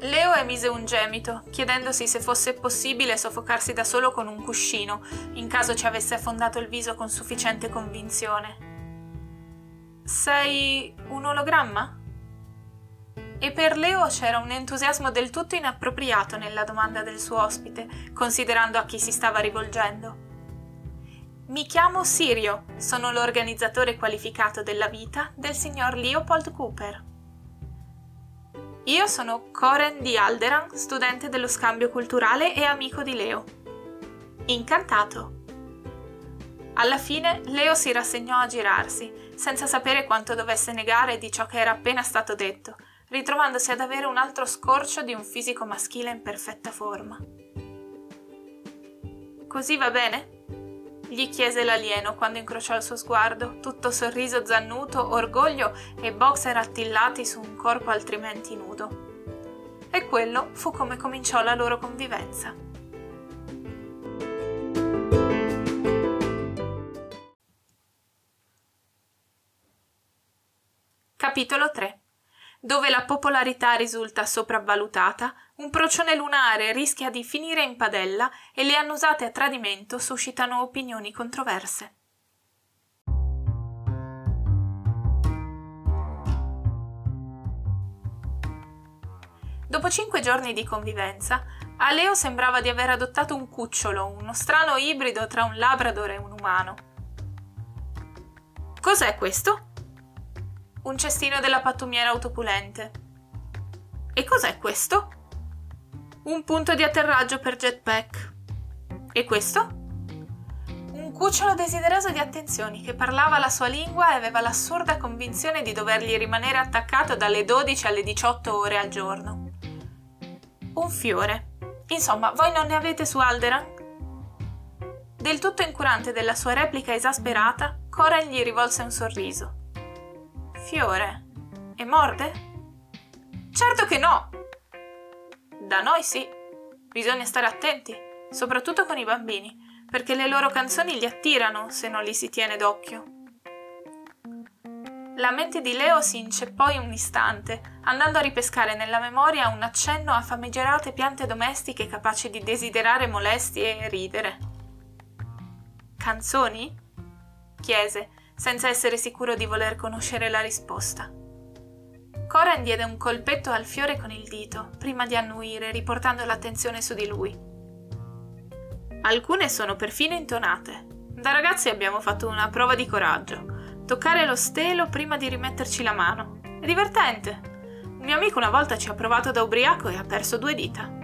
Leo emise un gemito, chiedendosi se fosse possibile soffocarsi da solo con un cuscino, in caso ci avesse affondato il viso con sufficiente convinzione. Sei un ologramma? E per Leo c'era un entusiasmo del tutto inappropriato nella domanda del suo ospite, considerando a chi si stava rivolgendo. Mi chiamo Sirio, sono l'organizzatore qualificato della vita del signor Leopold Cooper. Io sono Coren di Alderan, studente dello scambio culturale e amico di Leo. Incantato. Alla fine Leo si rassegnò a girarsi, senza sapere quanto dovesse negare di ciò che era appena stato detto, ritrovandosi ad avere un altro scorcio di un fisico maschile in perfetta forma. Così va bene? Gli chiese l'alieno quando incrociò il suo sguardo, tutto sorriso zannuto, orgoglio e boxer attillati su un corpo altrimenti nudo. E quello fu come cominciò la loro convivenza. Capitolo 3 dove la popolarità risulta sopravvalutata, un procione lunare rischia di finire in padella e le annusate a tradimento suscitano opinioni controverse. Dopo cinque giorni di convivenza, a Leo sembrava di aver adottato un cucciolo, uno strano ibrido tra un labrador e un umano. Cos'è questo? Un cestino della pattumiera autopulente. E cos'è questo? Un punto di atterraggio per jetpack. E questo? Un cucciolo desideroso di attenzioni che parlava la sua lingua e aveva l'assurda convinzione di dovergli rimanere attaccato dalle 12 alle 18 ore al giorno. Un fiore. Insomma, voi non ne avete su Alderan? Del tutto incurante della sua replica esasperata, Coren gli rivolse un sorriso. Fiore. E morde? Certo che no! Da noi sì. Bisogna stare attenti, soprattutto con i bambini, perché le loro canzoni li attirano se non li si tiene d'occhio. La mente di Leo si inceppò in un istante, andando a ripescare nella memoria un accenno a famigerate piante domestiche capaci di desiderare molestie e ridere. Canzoni? chiese, senza essere sicuro di voler conoscere la risposta. Coran diede un colpetto al fiore con il dito, prima di annuire, riportando l'attenzione su di lui. Alcune sono perfino intonate. Da ragazzi abbiamo fatto una prova di coraggio. Toccare lo stelo prima di rimetterci la mano. È divertente. Un mio amico una volta ci ha provato da ubriaco e ha perso due dita.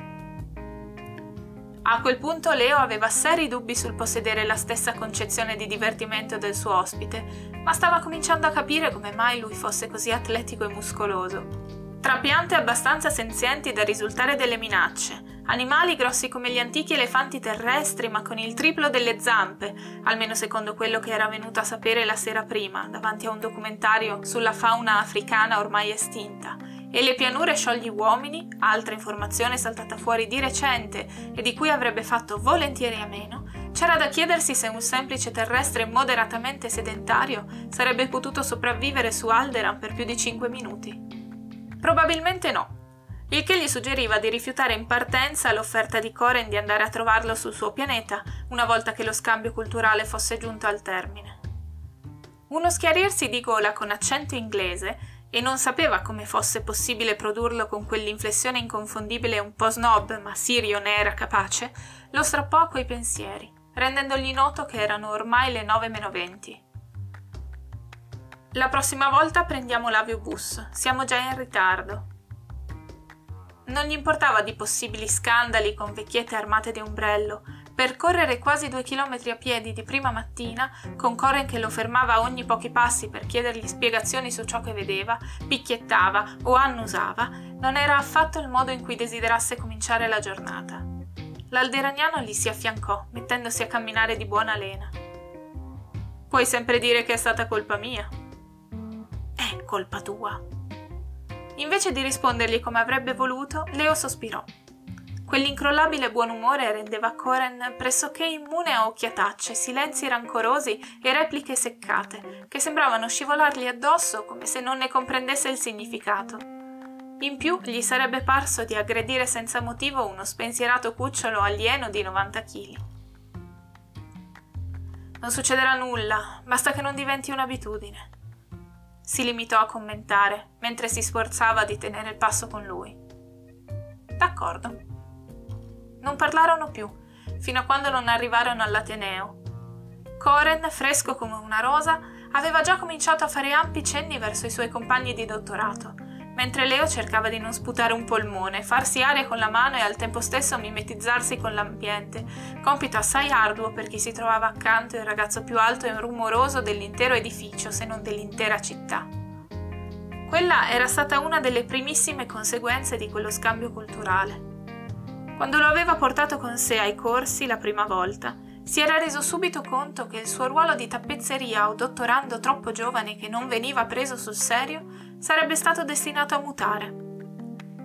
A quel punto Leo aveva seri dubbi sul possedere la stessa concezione di divertimento del suo ospite, ma stava cominciando a capire come mai lui fosse così atletico e muscoloso. Tra piante abbastanza senzienti da risultare delle minacce, animali grossi come gli antichi elefanti terrestri ma con il triplo delle zampe, almeno secondo quello che era venuto a sapere la sera prima davanti a un documentario sulla fauna africana ormai estinta, e le pianure sciogli uomini, altra informazione saltata fuori di recente e di cui avrebbe fatto volentieri a meno, c'era da chiedersi se un semplice terrestre moderatamente sedentario sarebbe potuto sopravvivere su Alderan per più di 5 minuti. Probabilmente no, il che gli suggeriva di rifiutare in partenza l'offerta di Coren di andare a trovarlo sul suo pianeta una volta che lo scambio culturale fosse giunto al termine. Uno schiarirsi di gola con accento inglese e non sapeva come fosse possibile produrlo con quell'inflessione inconfondibile un po' snob, ma Sirio ne era capace, lo strappò a quei pensieri, rendendogli noto che erano ormai le 9 meno 20. La prossima volta prendiamo l'aviobus, siamo già in ritardo. Non gli importava di possibili scandali con vecchiette armate di ombrello, Percorrere quasi due chilometri a piedi di prima mattina, con Coren che lo fermava ogni pochi passi per chiedergli spiegazioni su ciò che vedeva, picchiettava o annusava, non era affatto il modo in cui desiderasse cominciare la giornata. L'alderagnano gli si affiancò, mettendosi a camminare di buona lena. Puoi sempre dire che è stata colpa mia. È colpa tua. Invece di rispondergli come avrebbe voluto, Leo sospirò. Quell'incrollabile buon umore rendeva Coren pressoché immune a occhiatacce, silenzi rancorosi e repliche seccate, che sembravano scivolargli addosso come se non ne comprendesse il significato. In più gli sarebbe parso di aggredire senza motivo uno spensierato cucciolo alieno di 90 kg. Non succederà nulla, basta che non diventi un'abitudine. Si limitò a commentare, mentre si sforzava di tenere il passo con lui. D'accordo. Non parlarono più, fino a quando non arrivarono all'Ateneo. Coren, fresco come una rosa, aveva già cominciato a fare ampi cenni verso i suoi compagni di dottorato, mentre Leo cercava di non sputare un polmone, farsi aria con la mano e al tempo stesso mimetizzarsi con l'ambiente, compito assai arduo per chi si trovava accanto il ragazzo più alto e rumoroso dell'intero edificio, se non dell'intera città. Quella era stata una delle primissime conseguenze di quello scambio culturale. Quando lo aveva portato con sé ai corsi la prima volta, si era reso subito conto che il suo ruolo di tappezzeria o dottorando troppo giovane che non veniva preso sul serio sarebbe stato destinato a mutare.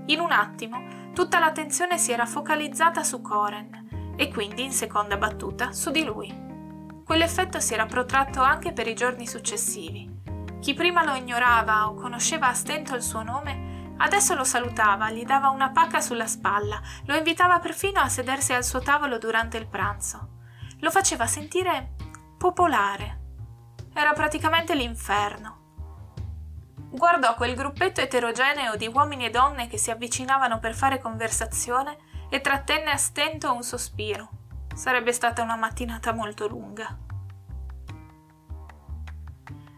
In un attimo tutta l'attenzione si era focalizzata su Coren e quindi in seconda battuta su di lui. Quell'effetto si era protratto anche per i giorni successivi. Chi prima lo ignorava o conosceva a stento il suo nome Adesso lo salutava, gli dava una pacca sulla spalla, lo invitava perfino a sedersi al suo tavolo durante il pranzo. Lo faceva sentire popolare. Era praticamente l'inferno. Guardò quel gruppetto eterogeneo di uomini e donne che si avvicinavano per fare conversazione e trattenne a stento un sospiro. Sarebbe stata una mattinata molto lunga.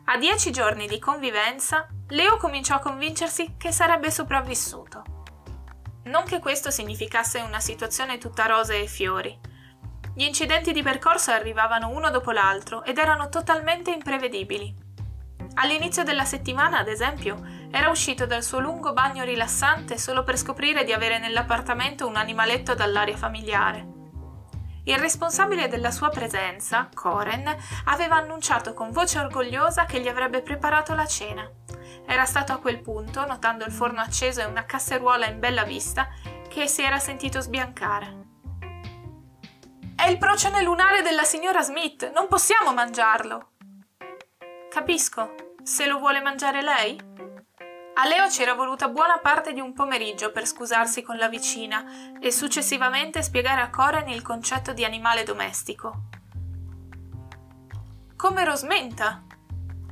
A dieci giorni di convivenza, Leo cominciò a convincersi che sarebbe sopravvissuto. Non che questo significasse una situazione tutta rose e fiori. Gli incidenti di percorso arrivavano uno dopo l'altro ed erano totalmente imprevedibili. All'inizio della settimana, ad esempio, era uscito dal suo lungo bagno rilassante solo per scoprire di avere nell'appartamento un animaletto dall'aria familiare. Il responsabile della sua presenza, Koren, aveva annunciato con voce orgogliosa che gli avrebbe preparato la cena. Era stato a quel punto, notando il forno acceso e una casseruola in bella vista, che si era sentito sbiancare. È il procione lunare della signora Smith, non possiamo mangiarlo. Capisco. Se lo vuole mangiare lei? A Leo c'era voluta buona parte di un pomeriggio per scusarsi con la vicina e successivamente spiegare a Coren il concetto di animale domestico. Come Rosmenta,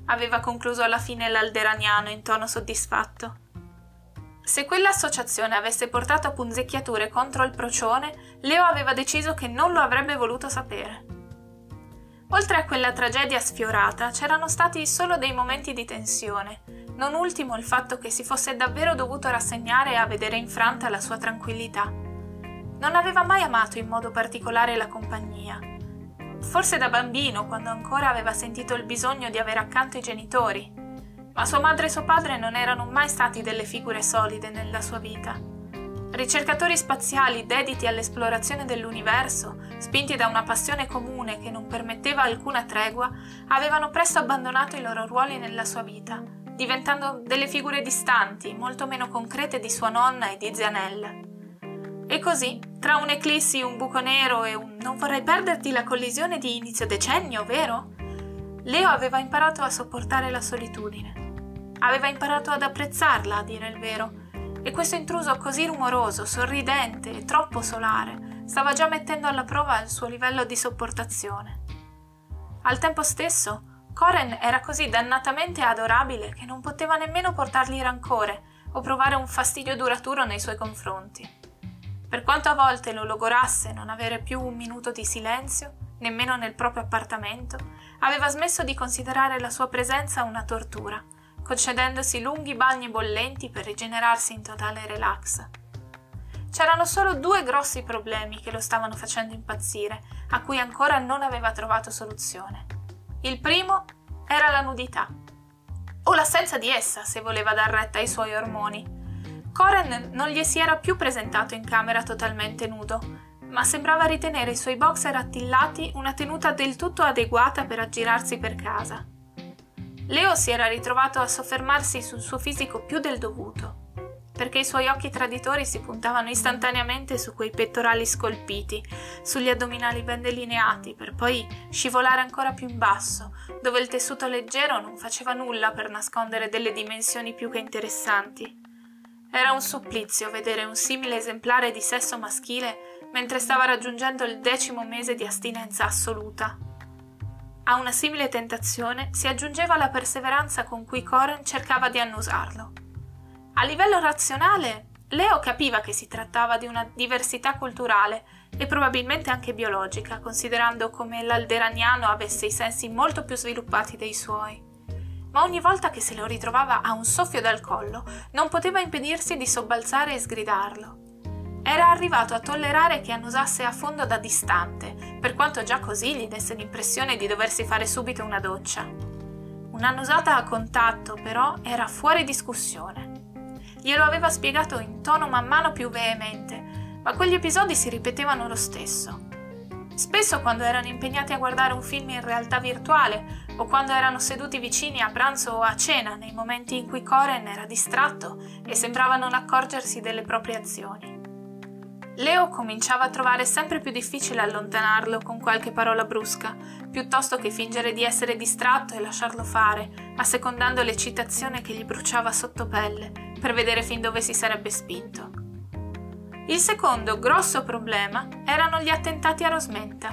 aveva concluso alla fine l'alderaniano in tono soddisfatto. Se quell'associazione avesse portato a punzecchiature contro il procione, Leo aveva deciso che non lo avrebbe voluto sapere. Oltre a quella tragedia sfiorata, c'erano stati solo dei momenti di tensione, non ultimo il fatto che si fosse davvero dovuto rassegnare a vedere infranta la sua tranquillità. Non aveva mai amato in modo particolare la compagnia, forse da bambino, quando ancora aveva sentito il bisogno di avere accanto i genitori, ma sua madre e suo padre non erano mai stati delle figure solide nella sua vita. Ricercatori spaziali dediti all'esplorazione dell'universo, spinti da una passione comune che non permetteva alcuna tregua, avevano presto abbandonato i loro ruoli nella sua vita, diventando delle figure distanti, molto meno concrete di sua nonna e di Zianella. E così, tra un'eclissi, un buco nero e un non vorrei perderti la collisione di inizio decennio, vero? Leo aveva imparato a sopportare la solitudine. Aveva imparato ad apprezzarla, a dire il vero. E questo intruso così rumoroso, sorridente e troppo solare stava già mettendo alla prova il suo livello di sopportazione. Al tempo stesso, Coren era così dannatamente adorabile che non poteva nemmeno portargli rancore o provare un fastidio duraturo nei suoi confronti. Per quanto a volte lo logorasse non avere più un minuto di silenzio, nemmeno nel proprio appartamento, aveva smesso di considerare la sua presenza una tortura, concedendosi lunghi bagni bollenti per rigenerarsi in totale relax. C'erano solo due grossi problemi che lo stavano facendo impazzire, a cui ancora non aveva trovato soluzione. Il primo era la nudità, o l'assenza di essa se voleva dar retta ai suoi ormoni, Coren non gli si era più presentato in camera totalmente nudo, ma sembrava ritenere i suoi boxer attillati una tenuta del tutto adeguata per aggirarsi per casa. Leo si era ritrovato a soffermarsi sul suo fisico più del dovuto, perché i suoi occhi traditori si puntavano istantaneamente su quei pettorali scolpiti, sugli addominali ben delineati, per poi scivolare ancora più in basso, dove il tessuto leggero non faceva nulla per nascondere delle dimensioni più che interessanti. Era un supplizio vedere un simile esemplare di sesso maschile mentre stava raggiungendo il decimo mese di astinenza assoluta. A una simile tentazione si aggiungeva la perseveranza con cui Coren cercava di annusarlo. A livello razionale, Leo capiva che si trattava di una diversità culturale e probabilmente anche biologica, considerando come l'alderaniano avesse i sensi molto più sviluppati dei suoi ma ogni volta che se lo ritrovava a un soffio dal collo non poteva impedirsi di sobbalzare e sgridarlo. Era arrivato a tollerare che annusasse a fondo da distante, per quanto già così gli desse l'impressione di doversi fare subito una doccia. Un'annusata a contatto, però, era fuori discussione. Glielo aveva spiegato in tono man mano più veemente, ma quegli episodi si ripetevano lo stesso. Spesso quando erano impegnati a guardare un film in realtà virtuale o quando erano seduti vicini a pranzo o a cena nei momenti in cui Coren era distratto e sembrava non accorgersi delle proprie azioni. Leo cominciava a trovare sempre più difficile allontanarlo con qualche parola brusca, piuttosto che fingere di essere distratto e lasciarlo fare, assecondando l'eccitazione che gli bruciava sotto pelle, per vedere fin dove si sarebbe spinto. Il secondo grosso problema erano gli attentati a Rosmenta.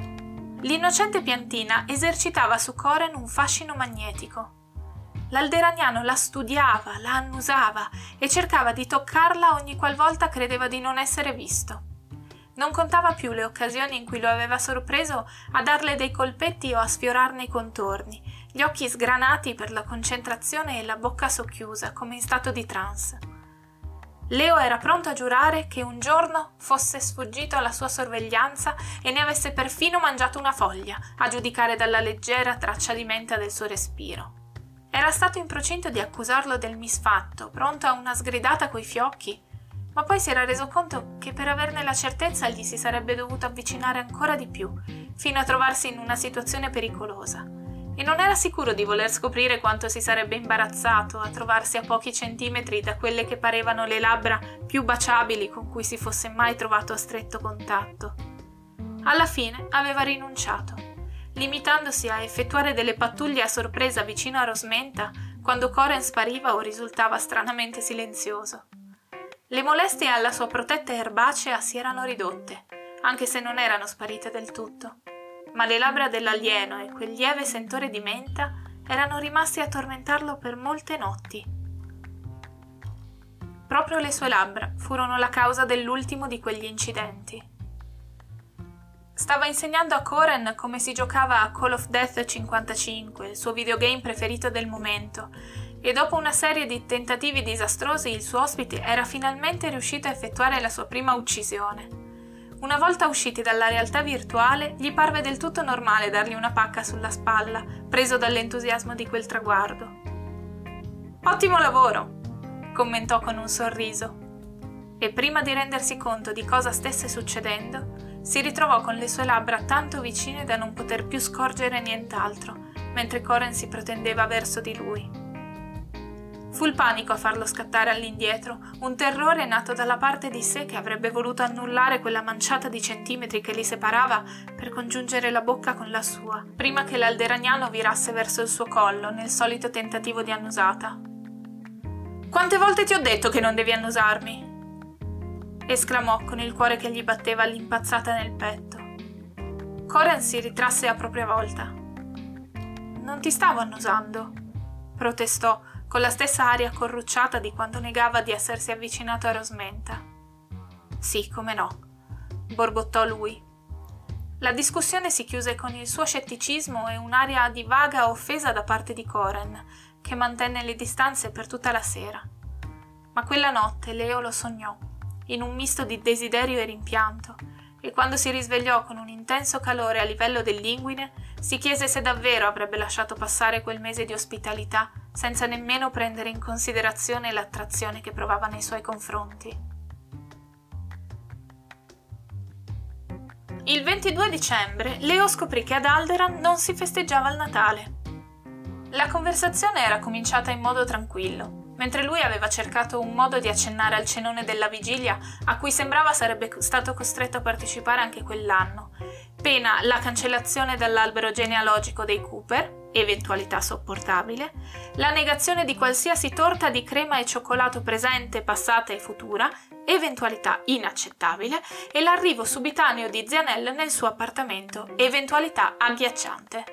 L'innocente piantina esercitava su Coren un fascino magnetico. L'alderaniano la studiava, la annusava e cercava di toccarla ogni qualvolta credeva di non essere visto. Non contava più le occasioni in cui lo aveva sorpreso a darle dei colpetti o a sfiorarne i contorni, gli occhi sgranati per la concentrazione e la bocca socchiusa, come in stato di trance. Leo era pronto a giurare che un giorno fosse sfuggito alla sua sorveglianza e ne avesse perfino mangiato una foglia, a giudicare dalla leggera traccia di menta del suo respiro. Era stato in procinto di accusarlo del misfatto, pronto a una sgridata coi fiocchi, ma poi si era reso conto che per averne la certezza gli si sarebbe dovuto avvicinare ancora di più, fino a trovarsi in una situazione pericolosa e non era sicuro di voler scoprire quanto si sarebbe imbarazzato a trovarsi a pochi centimetri da quelle che parevano le labbra più baciabili con cui si fosse mai trovato a stretto contatto. Alla fine aveva rinunciato, limitandosi a effettuare delle pattuglie a sorpresa vicino a Rosmenta quando Coren spariva o risultava stranamente silenzioso. Le molestie alla sua protetta erbacea si erano ridotte, anche se non erano sparite del tutto ma le labbra dell'alieno e quel lieve sentore di menta erano rimasti a tormentarlo per molte notti. Proprio le sue labbra furono la causa dell'ultimo di quegli incidenti. Stava insegnando a Coren come si giocava a Call of Death 55, il suo videogame preferito del momento, e dopo una serie di tentativi disastrosi il suo ospite era finalmente riuscito a effettuare la sua prima uccisione. Una volta usciti dalla realtà virtuale, gli parve del tutto normale dargli una pacca sulla spalla, preso dall'entusiasmo di quel traguardo. Ottimo lavoro, commentò con un sorriso. E prima di rendersi conto di cosa stesse succedendo, si ritrovò con le sue labbra tanto vicine da non poter più scorgere nient'altro, mentre Coren si protendeva verso di lui. Fu il panico a farlo scattare all'indietro, un terrore nato dalla parte di sé che avrebbe voluto annullare quella manciata di centimetri che li separava per congiungere la bocca con la sua, prima che l'alderagnano virasse verso il suo collo nel solito tentativo di annusata. Quante volte ti ho detto che non devi annusarmi? esclamò con il cuore che gli batteva all'impazzata nel petto. Coren si ritrasse a propria volta. Non ti stavo annusando, protestò con la stessa aria corrucciata di quando negava di essersi avvicinato a Rosmenta. Sì, come no, borbottò lui. La discussione si chiuse con il suo scetticismo e un'aria di vaga offesa da parte di Coren, che mantenne le distanze per tutta la sera. Ma quella notte Leo lo sognò, in un misto di desiderio e rimpianto, e quando si risvegliò con un intenso calore a livello dell'inguine, si chiese se davvero avrebbe lasciato passare quel mese di ospitalità senza nemmeno prendere in considerazione l'attrazione che provava nei suoi confronti. Il 22 dicembre Leo scoprì che ad Alderan non si festeggiava il Natale. La conversazione era cominciata in modo tranquillo mentre lui aveva cercato un modo di accennare al cenone della vigilia a cui sembrava sarebbe stato costretto a partecipare anche quell'anno, pena la cancellazione dall'albero genealogico dei Cooper, eventualità sopportabile, la negazione di qualsiasi torta di crema e cioccolato presente, passata e futura, eventualità inaccettabile, e l'arrivo subitaneo di Zianel nel suo appartamento, eventualità agghiacciante.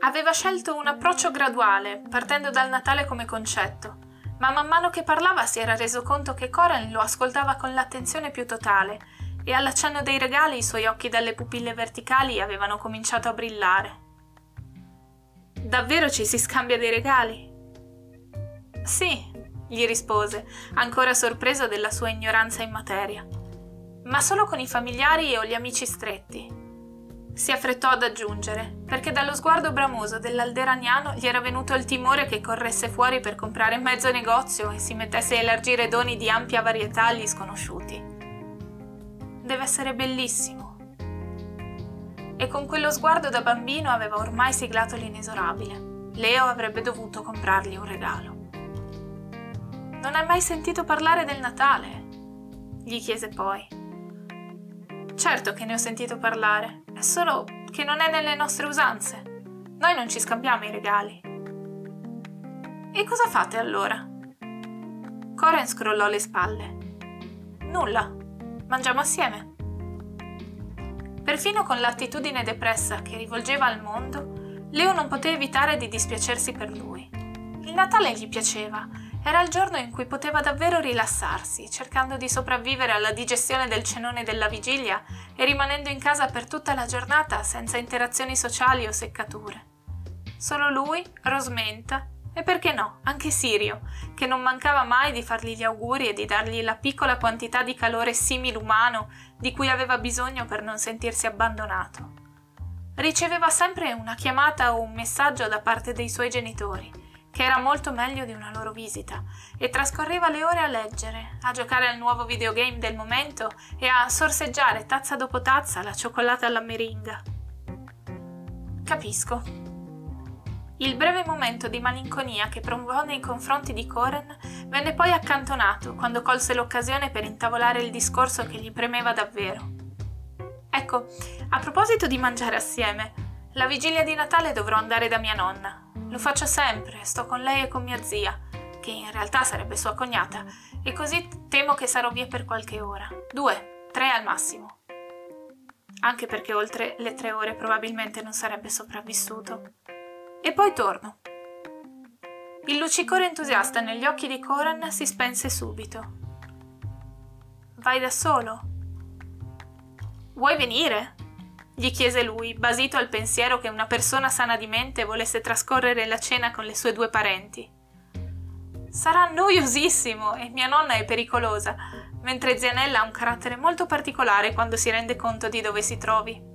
Aveva scelto un approccio graduale, partendo dal Natale come concetto, ma man mano che parlava si era reso conto che Coran lo ascoltava con l'attenzione più totale e all'accenno dei regali i suoi occhi dalle pupille verticali avevano cominciato a brillare. Davvero ci si scambia dei regali? Sì, gli rispose, ancora sorpreso della sua ignoranza in materia, ma solo con i familiari o gli amici stretti. Si affrettò ad aggiungere, perché dallo sguardo bramoso dell'alderaniano gli era venuto il timore che corresse fuori per comprare mezzo negozio e si mettesse a elargire doni di ampia varietà agli sconosciuti. Deve essere bellissimo. E con quello sguardo da bambino aveva ormai siglato l'inesorabile. Leo avrebbe dovuto comprargli un regalo. Non hai mai sentito parlare del Natale? gli chiese poi. Certo che ne ho sentito parlare, è solo che non è nelle nostre usanze. Noi non ci scambiamo i regali. E cosa fate allora? Coren scrollò le spalle. Nulla. Mangiamo assieme. Perfino con l'attitudine depressa che rivolgeva al mondo, Leo non poté evitare di dispiacersi per lui. Il Natale gli piaceva era il giorno in cui poteva davvero rilassarsi, cercando di sopravvivere alla digestione del cenone della vigilia e rimanendo in casa per tutta la giornata senza interazioni sociali o seccature. Solo lui, Rosmenta E perché no, anche Sirio, che non mancava mai di fargli gli auguri e di dargli la piccola quantità di calore similumano di cui aveva bisogno per non sentirsi abbandonato. Riceveva sempre una chiamata o un messaggio da parte dei suoi genitori, che era molto meglio di una loro visita, e trascorreva le ore a leggere, a giocare al nuovo videogame del momento e a sorseggiare tazza dopo tazza la cioccolata alla meringa. Capisco, il breve momento di malinconia che provò nei confronti di Coren venne poi accantonato quando colse l'occasione per intavolare il discorso che gli premeva davvero. Ecco, a proposito di mangiare assieme, la vigilia di Natale dovrò andare da mia nonna. Lo faccio sempre, sto con lei e con mia zia, che in realtà sarebbe sua cognata, e così temo che sarò via per qualche ora. Due, tre al massimo. Anche perché oltre le tre ore probabilmente non sarebbe sopravvissuto. E poi torno. Il luccicore entusiasta negli occhi di Coran si spense subito. Vai da solo? Vuoi venire? gli chiese lui, basito al pensiero che una persona sana di mente volesse trascorrere la cena con le sue due parenti. Sarà noiosissimo e mia nonna è pericolosa, mentre Zianella ha un carattere molto particolare quando si rende conto di dove si trovi.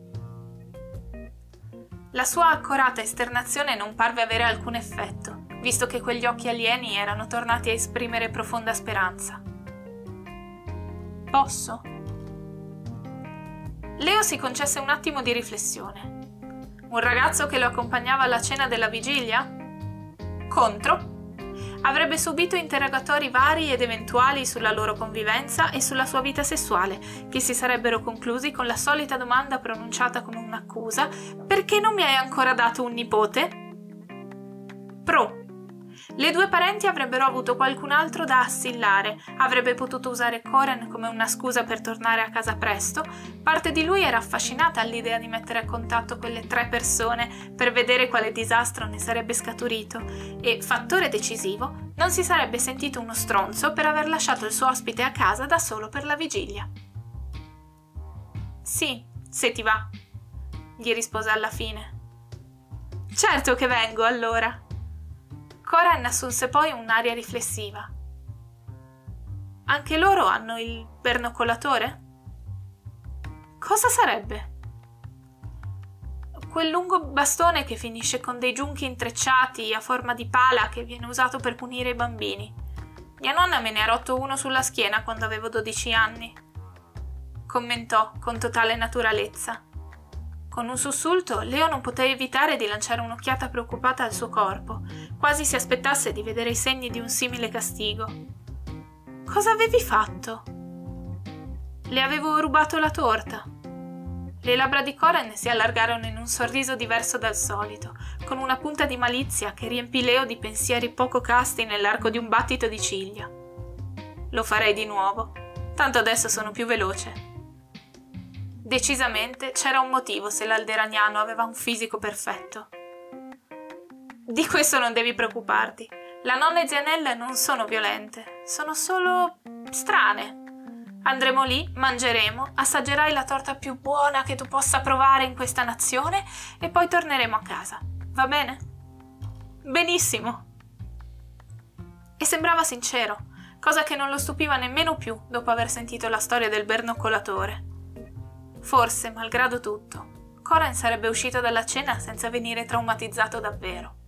La sua accorata esternazione non parve avere alcun effetto, visto che quegli occhi alieni erano tornati a esprimere profonda speranza. Posso? Leo si concesse un attimo di riflessione. Un ragazzo che lo accompagnava alla cena della vigilia? Contro? Avrebbe subito interrogatori vari ed eventuali sulla loro convivenza e sulla sua vita sessuale, che si sarebbero conclusi con la solita domanda pronunciata come un'accusa: Perché non mi hai ancora dato un nipote? Pro. Le due parenti avrebbero avuto qualcun altro da assillare, avrebbe potuto usare Coren come una scusa per tornare a casa presto. Parte di lui era affascinata all'idea di mettere a contatto quelle tre persone per vedere quale disastro ne sarebbe scaturito e, fattore decisivo, non si sarebbe sentito uno stronzo per aver lasciato il suo ospite a casa da solo per la vigilia. Sì, se ti va, gli rispose alla fine. Certo che vengo allora. Coran assunse poi un'aria riflessiva. Anche loro hanno il bernoccolatore? Cosa sarebbe? Quel lungo bastone che finisce con dei giunchi intrecciati a forma di pala che viene usato per punire i bambini. Mia nonna me ne ha rotto uno sulla schiena quando avevo 12 anni. Commentò con totale naturalezza. Con un sussulto, Leo non poté evitare di lanciare un'occhiata preoccupata al suo corpo, quasi si aspettasse di vedere i segni di un simile castigo. Cosa avevi fatto? Le avevo rubato la torta. Le labbra di Coren si allargarono in un sorriso diverso dal solito, con una punta di malizia che riempì Leo di pensieri poco casti nell'arco di un battito di ciglia. Lo farei di nuovo, tanto adesso sono più veloce Decisamente c'era un motivo se l'alderagnano aveva un fisico perfetto. Di questo non devi preoccuparti. La nonna e Zianella non sono violente, sono solo strane. Andremo lì, mangeremo, assaggerai la torta più buona che tu possa provare in questa nazione e poi torneremo a casa. Va bene? Benissimo. E sembrava sincero, cosa che non lo stupiva nemmeno più dopo aver sentito la storia del bernoccolatore. Forse, malgrado tutto, Coran sarebbe uscito dalla cena senza venire traumatizzato davvero.